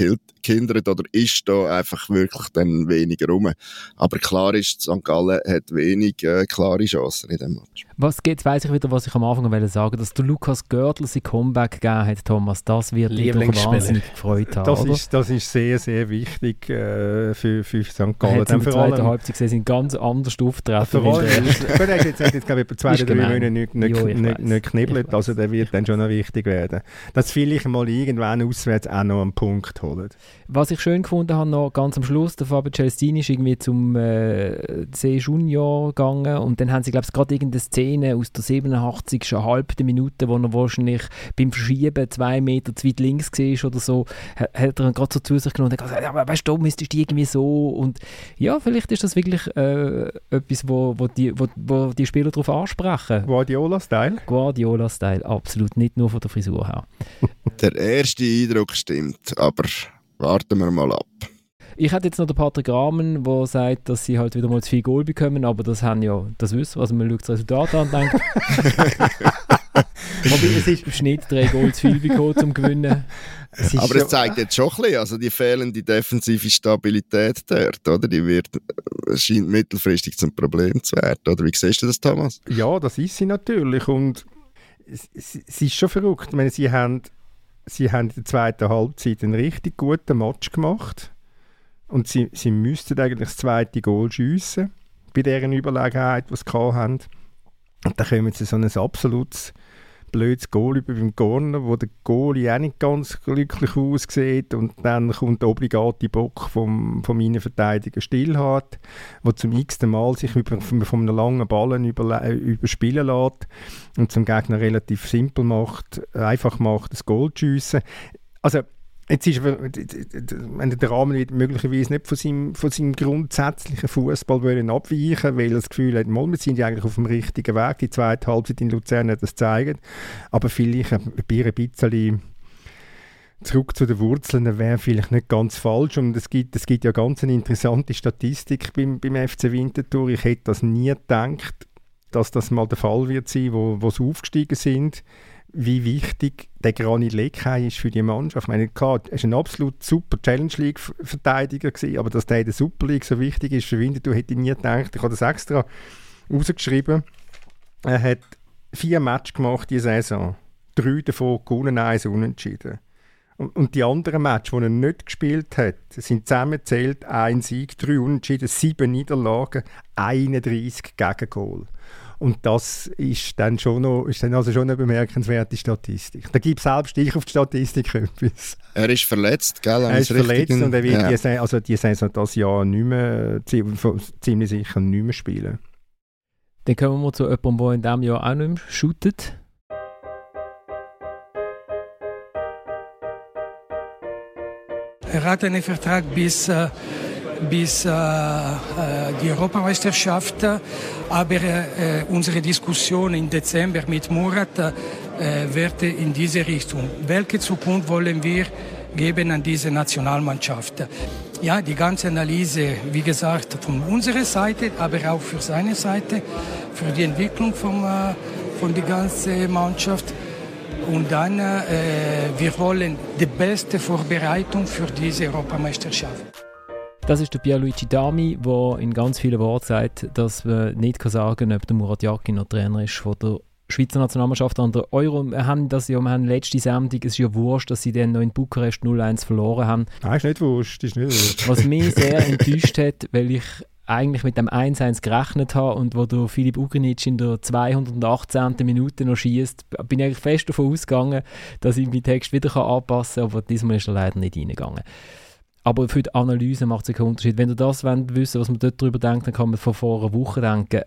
C: gehindert oder ist da einfach wirklich dann weniger rum. Aber klar ist, St. Gallen hat wenig äh, klare Chancen in dem Match.
B: Was geht, weiss ich wieder, was ich am Anfang wollte sagen, dass der Lukas Görtler sein Comeback gegeben hat, Thomas, das wird dich wahnsinnig gefreut haben,
A: Das
B: oder?
A: ist, das ist sehr, sehr wichtig äh, für, für St. Gallen.
B: hat in der zweiten Halbzeit gesehen, sind ganz anders auftreten.
A: Vor allem,
B: der-
A: jetzt, jetzt glaube ich, etwa zwei drei. Monate nicht, nicht,
B: Jo, ich
A: nicht, nicht knibbelt,
B: Ich weiss.
A: also der wird dann schon noch wichtig werden. Dass vielleicht mal irgendwann auswärts auch noch einen Punkt holen.
B: Was ich schön gefunden habe, noch ganz am Schluss, der Fabio Celestini ist irgendwie zum äh, C Junior gegangen und dann haben sie, glaube ich, gerade irgendeine Szene aus der 87. halbten Minute, wo er wahrscheinlich beim Verschieben zwei Meter zu weit links war oder so, ha- hat er gerade so zu sich genommen und hat gesagt, ja, aber weißt du, müsstest du irgendwie so und ja, vielleicht ist das wirklich äh, etwas, wo, wo, die, wo, wo die Spieler darauf ansprechen.
A: Guardiola-Style.
B: Guardiola-Style, absolut, nicht nur von der Frisur her.
C: Der erste Eindruck stimmt, aber warten wir mal ab.
B: Ich hätte jetzt noch den Patrick Rahmen, der sagt, dass sie halt wieder mal zu viel Goal bekommen, aber das haben ja, das wissen wir. Also man schaut das Resultat an und denkt,
A: Wobei, es ist,
B: im Schnitt drei Goal zu viel bekommen zum Gewinnen.
A: es
C: Aber es zeigt jetzt schon ein bisschen, also die fehlende defensive Stabilität dort, oder? Die wird, scheint mittelfristig zum Problem zu werden, oder? Wie siehst du das, Thomas?
A: Ja, das ist sie natürlich. Und es, es, ist schon verrückt. Ich meine, sie haben, sie haben in der zweiten Halbzeit einen richtig guten Match gemacht. Und sie, sie müssten eigentlich das zweite Goal schiessen bei deren Überlegenheit, die sie haben. Und dann kommen sie so ein absolutes blödes Goal über beim Corner, wo der Goalie auch nicht ganz glücklich aussieht und dann kommt der obligate Bock vom, vom Innenverteidiger Stillhardt, der zum x-ten Mal sich über, von, von einem langen Ballen äh, überspielen lässt und zum Gegner relativ simpel macht, einfach macht, das Goal zu schiessen. Also Jetzt ist der Rahmen wird möglicherweise nicht von seinem, von seinem grundsätzlichen Fußball wollen abweichen, weil er das Gefühl hat, wir sind ja eigentlich auf dem richtigen Weg. Die zweite Halbzeit in Luzern hat das gezeigt. Aber vielleicht ein bisschen zurück zu den Wurzeln wäre vielleicht nicht ganz falsch. Und es gibt, es gibt ja ganz eine interessante Statistik beim, beim FC Winterthur. Ich hätte das nie gedacht, dass das mal der Fall wird sein, wo, wo sie aufgestiegen sind wie wichtig der Granit Xhaka ist für die Mannschaft. Ich meine, klar, er war ein absolut super Challenge League-Verteidiger, aber dass der in der Super League so wichtig ist für Winterthur, hätte ich nie gedacht. Ich habe das extra rausgeschrieben. Er hat vier Matches gemacht diese Saison. Drei davon gewonnen, eins unentschieden. Und die anderen Matches, die er nicht gespielt hat, sind zusammengezählt ein Sieg, drei Unentschieden, sieben Niederlagen, 31 Gegengol. Und das ist dann schon noch, ist dann also schon eine bemerkenswerte Statistik. Da gibt selbst ich auf die Statistik etwas.
C: Er ist verletzt, gell?
A: Er ist verletzt und er wird ja. die, also die Saison das Jahr nicht mehr, ziemlich sicher nicht mehr spielen.
B: Dann kommen wir zu jemandem, der in diesem Jahr auch nicht mehr shootet.
H: Er hat einen Vertrag bis, äh, bis äh, äh die Europameisterschaft, aber äh, unsere Diskussion im Dezember mit Murat äh, wird in diese Richtung. Welche Zukunft wollen wir geben an diese Nationalmannschaft? Ja, die ganze Analyse, wie gesagt, von unserer Seite, aber auch für seine Seite, für die Entwicklung von, äh, von der ganzen Mannschaft. Und dann, äh, wir wollen die beste Vorbereitung für diese Europameisterschaft.
B: Das ist der Pierluigi Dami, der in ganz vielen Worten sagt, dass man nicht sagen kann, ob der Murat Yakin noch Trainer ist von der Schweizer Nationalmannschaft an der Euro. Wir haben das ja, wir haben letzte Sendung, es ist ja wurscht, dass sie dann noch in Bukarest 0-1 verloren haben.
A: Nein, ist nicht wurscht, ist nicht wurscht.
B: Was mich sehr enttäuscht hat, weil ich eigentlich mit dem 1-1 gerechnet habe und wo der Philipp Ugrinic in der 218. Minute noch schießt, bin ich eigentlich fest davon ausgegangen, dass ich meinen Text wieder anpassen kann, aber diesmal ist er leider nicht reingegangen. Aber für die Analyse macht es keinen Unterschied. Wenn ihr das wollt, wissen was man dort drüber denkt, dann kann man von vor einer Woche denken.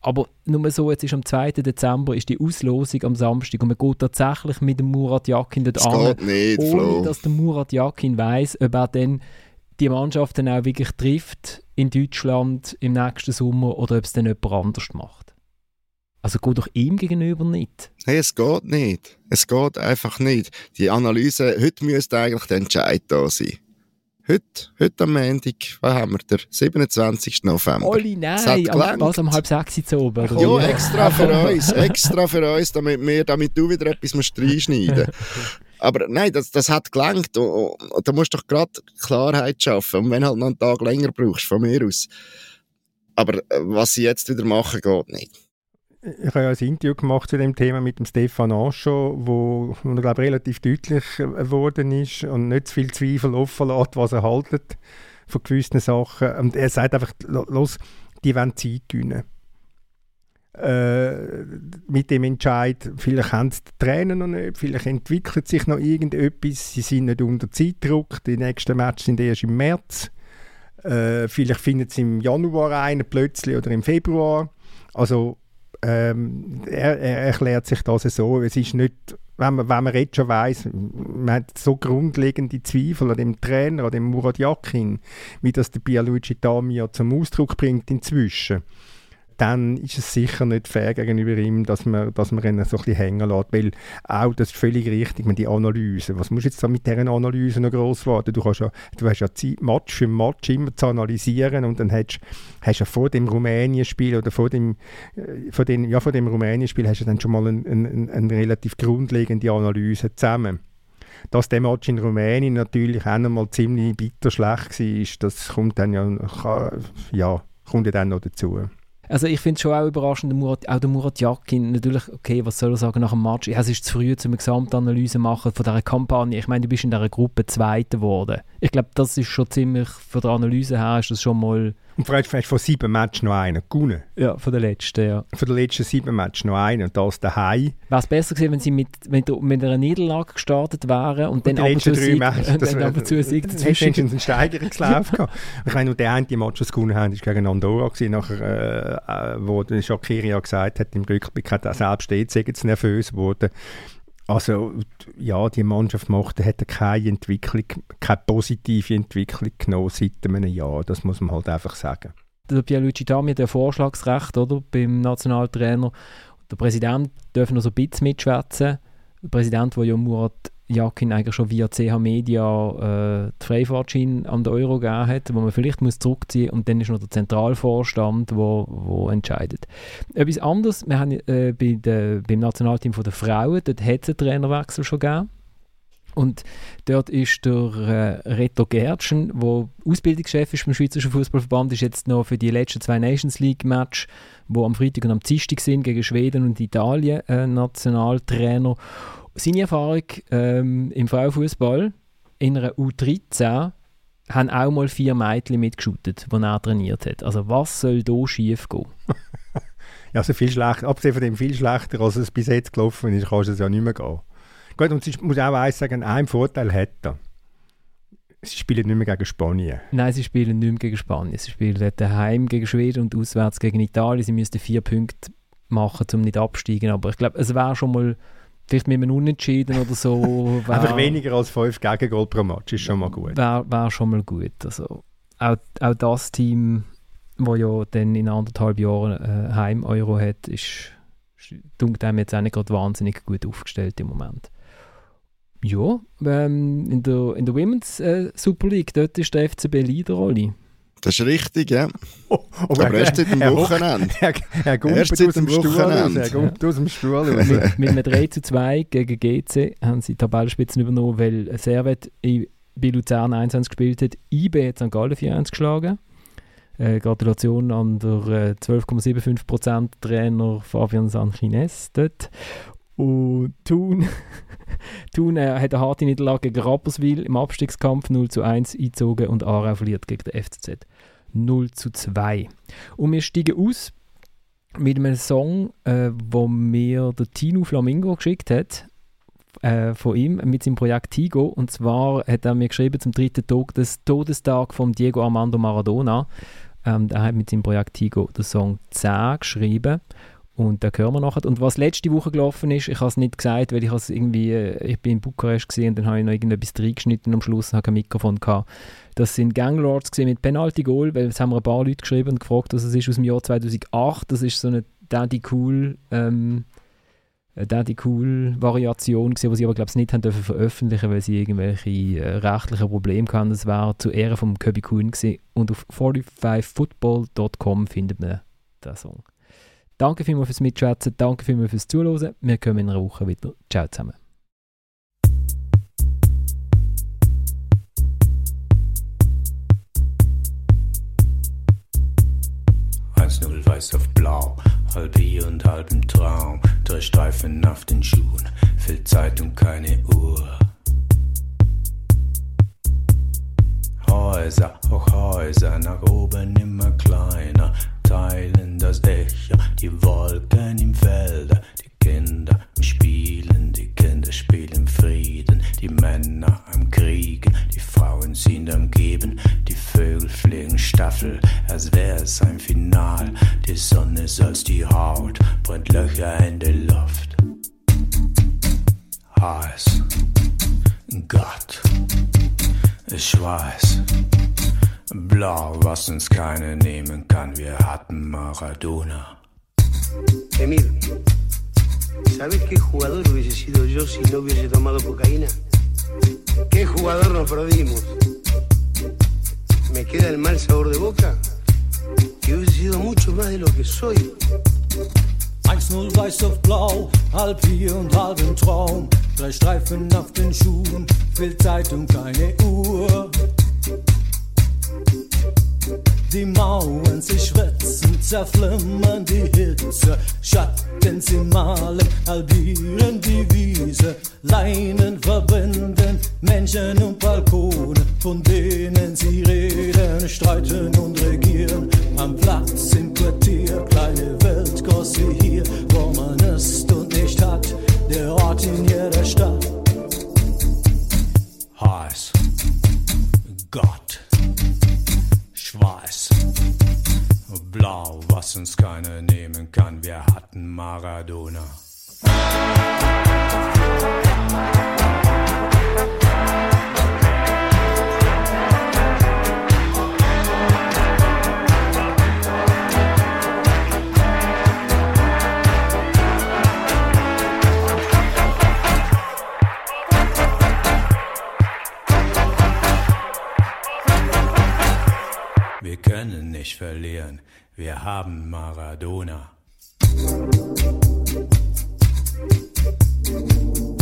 B: Aber nur so, jetzt ist am 2. Dezember ist die Auslosung am Samstag und man geht tatsächlich mit dem Murat Yakin dort an,
C: nicht,
B: ohne
C: Flo.
B: dass der Murat Yakin weiss, ob er dann die Mannschaft dann auch wirklich trifft in Deutschland im nächsten Sommer oder ob es dann jemand anders macht. Also geht doch ihm gegenüber nicht.
C: Hey, es geht nicht. Es geht einfach nicht. Die Analyse, heute müsste eigentlich der Entscheid da sein. Heute, heute am Montag, was haben wir, der 27. November.
B: Oli, nein, am, was, am halb sechs zu oben?
C: Ja, ja, extra für uns, extra für uns, damit, wir, damit du wieder etwas musst reinschneiden musst. Aber nein, das, das hat gelangt. Da musst du doch gerade Klarheit schaffen. Und wenn halt noch einen Tag länger brauchst, von mir aus. Aber äh, was sie jetzt wieder machen, geht nicht.
A: Ich habe ja ein Interview gemacht zu dem Thema mit dem Stefan Ancho, wo, wo glaube relativ deutlich geworden ist und nicht zu viel Zweifel offen lässt, was er haltet von gewissen Sachen. Und er sagt einfach, los, die wollen Zeit gewinnen. Äh, mit dem Entscheid, vielleicht haben sie die Trainer noch nicht, vielleicht entwickelt sich noch irgendetwas, sie sind nicht unter Zeitdruck, die nächsten Matches sind erst im März, äh, vielleicht finden sie im Januar einen plötzlich oder im Februar. Also ähm, er, er, erklärt sich das so, es ist nicht, wenn man, wenn man jetzt schon weiss, man hat so grundlegende Zweifel an dem Trainer, an dem Murat Yakin, wie das der Pierluigi Tamia zum Ausdruck bringt inzwischen dann ist es sicher nicht fair gegenüber ihm, dass man, dass man ihn so ein bisschen hängen lässt. Weil auch, das ist völlig richtig, man die Analyse. Was musst du jetzt mit dieser Analyse noch gross warten? Du, kannst ja, du hast ja Zeit, Match für Match immer zu analysieren und dann hast, du ja vor dem Rumänien-Spiel oder vor dem, äh, vor dem, ja, vor dem Rumänien-Spiel hast du dann schon mal eine ein, ein, ein relativ grundlegende Analyse zusammen dass der Match in Rumänien natürlich auch noch mal ziemlich bitter schlecht war, das kommt dann ja, ja, kommt ja dann noch dazu.
B: Also ich finde es schon auch überraschend, Murat, auch der Murat Yakin, natürlich, okay, was soll er sagen nach dem Match? Es ist zu früh, um eine Gesamtanalyse machen von dieser Kampagne. Ich meine, du bist in dieser Gruppe Zweiter geworden. Ich glaube, das ist schon ziemlich, von der Analyse her ist das schon mal
A: und vielleicht hast du von sieben Matches noch einen gewonnen.
B: Ja, von den letzten, ja.
A: Von den letzten sieben Matches noch einen und das daheim.
B: Wäre es besser gewesen, wenn sie mit, mit, mit einer Niederlage gestartet wären und, und dann
A: ab und zu
B: Sieg,
A: Matches, das
B: dann ab und zu Sieg dazwischen.
A: einen Steigerungslauf gehabt. Ich meine, der eine Match, das gewonnen haben, war gegen Andorra gewesen, nachher, äh, äh wo Shakiri ja gesagt hat, im Rückblick hat er selbst jetzt nervös geworden. Also ja, die Mannschaft macht, hat keine Entwicklung, keine positive Entwicklung genommen seit einem Jahr. Das muss man halt einfach sagen.
B: Der Pierluigi Dami hat ja Vorschlagsrecht oder, beim Nationaltrainer. Der Präsident darf noch so ein bisschen mitschwätzen. Der Präsident, der ja Murat Jakin eigentlich schon via CH Media äh, die Freifahrtschein an der Euro gegeben hat, wo man vielleicht muss zurückziehen muss und dann ist noch der Zentralvorstand, wo, wo entscheidet. Etwas anderes, wir haben äh, bei der, beim Nationalteam der Frauen, dort hat es einen Trainerwechsel schon gegeben. Und dort ist der äh, Reto Gertschen, der Ausbildungschef ist beim Schweizerischen Fußballverband, ist jetzt noch für die letzten zwei Nations League Match, wo am Freitag und am Dienstag sind gegen Schweden und Italien, äh, Nationaltrainer seine Erfahrung ähm, im Frauenfußball in einer U13 haben auch mal vier Mädchen mitgeschootet, die er trainiert hat. Also was soll da schief gehen?
A: ja, also viel schlechter, abgesehen von dem viel schlechter, als es bis jetzt gelaufen ist, kannst du es ja nicht mehr gehen. Gut, und ich muss auch eins sagen, einen Vorteil hat er. Sie spielen nicht mehr gegen Spanien.
B: Nein, sie spielen nicht mehr gegen Spanien. Sie spielen daheim gegen Schweden und auswärts gegen Italien. Sie müssten vier Punkte machen, um nicht absteigen. Aber ich glaube, es wäre schon mal vielleicht mit einem Unentschieden oder so.
A: Wär, Einfach weniger als fünf Gegengol pro Match ist schon mal gut.
B: Wäre wär schon mal gut. Also, auch, auch das Team, das ja dann in anderthalb Jahren äh, Heim-Euro hat, ist, ist einem jetzt auch nicht gerade wahnsinnig gut aufgestellt im Moment. Ja, ähm, in, der, in der Women's äh, Super League, dort ist der FCB Leaderrolle.
C: Das ist richtig, ja. Oh, aber, aber erst seit dem Wochenende.
A: Er, er, er erst seit dem Wochenende. Er kommt aus dem Stuhl.
B: mit, mit einem 3 zu 2 gegen GC haben sie die Tabellenspitzen übernommen, weil Servet bei Luzern 1 gespielt hat. IB hat St. Gallen 4-1 geschlagen. Äh, Gratulation an der äh, 12,75% Trainer Fabian Sanchines dort. Und Thun, Thun äh, hat eine harte Niederlage gegen Rapperswil im Abstiegskampf 0 zu 1 eingezogen und Aarau verliert gegen den FCZ 0 zu 2. Und wir steigen aus mit einem Song, äh, wo mir der Tino Flamingo geschickt hat, äh, von ihm, mit seinem Projekt Tigo. Und zwar hat er mir geschrieben zum dritten Tag, des Todestag von Diego Armando Maradona. Ähm, er hat mit seinem Projekt Tigo den Song 10 geschrieben. Und da hören wir nachher. Und was letzte Woche gelaufen ist, ich habe es nicht gesagt, weil ich irgendwie, äh, ich bin in Bukarest gesehen und dann habe ich noch irgendetwas reingeschnitten am Schluss und habe kein Mikrofon gehabt. Das sind Ganglords mit Penalty Goal, weil es haben mir ein paar Leute geschrieben und gefragt, was es ist aus dem Jahr 2008. Das ist so eine Daddy Cool, ähm, Daddy Cool Variation gewesen, die sie aber glaube ich nicht haben dürfen veröffentlichen, weil sie irgendwelche äh, rechtlichen Probleme hatten. Das war zu Ehren von Kirby Kuhn gewesen. und auf 45football.com findet man den Song. Danke vielmals fürs Mitschätzen, danke vielmals fürs Zuhören. Wir kommen in einer Woche wieder. Ciao zusammen.
I: Null weiß auf blau, halb hier und halb im Traum. Drei Streifen auf den Schuhen, viel Zeit und keine Uhr. Häuser, Hochhäuser, nach oben immer kleiner. Teilen das Echo, die Wolken im Felder, die Kinder Spielen, die Kinder spielen Frieden, die Männer am Kriegen, die Frauen sind am Geben, die Vögel fliegen Staffel, als wär's ein Final, die Sonne als die Haut, brennt Löcher in der Luft. Heiß, Gott, ich weiß. Blau, was uns nehmen kann, wir hatten Maradona.
J: Emil, ¿sabes qué jugador hubiese sido yo si no hubiese tomado cocaína? ¿Qué jugador nos perdimos? ¿Me queda el mal sabor de boca? Que hubiese sido mucho más de lo que soy.
I: 1-0 weiß auf blau, halb hier und halb im Traum. Drei Streifen auf den Schuhen, viel Zeit und keine Uhr. Die Mauern, sie schwitzen, zerflimmern die Hitze. Schatten, sie malen, halbieren die Wiese. Leinen verbinden Menschen und Balkone, von denen sie reden, streiten und regieren. Am Platz im Der Ort in jeder Stadt. Heiß. Gott. Schweiß. Blau, was uns keiner nehmen kann, wir hatten Maradona. nicht verlieren. Wir haben Maradona. Musik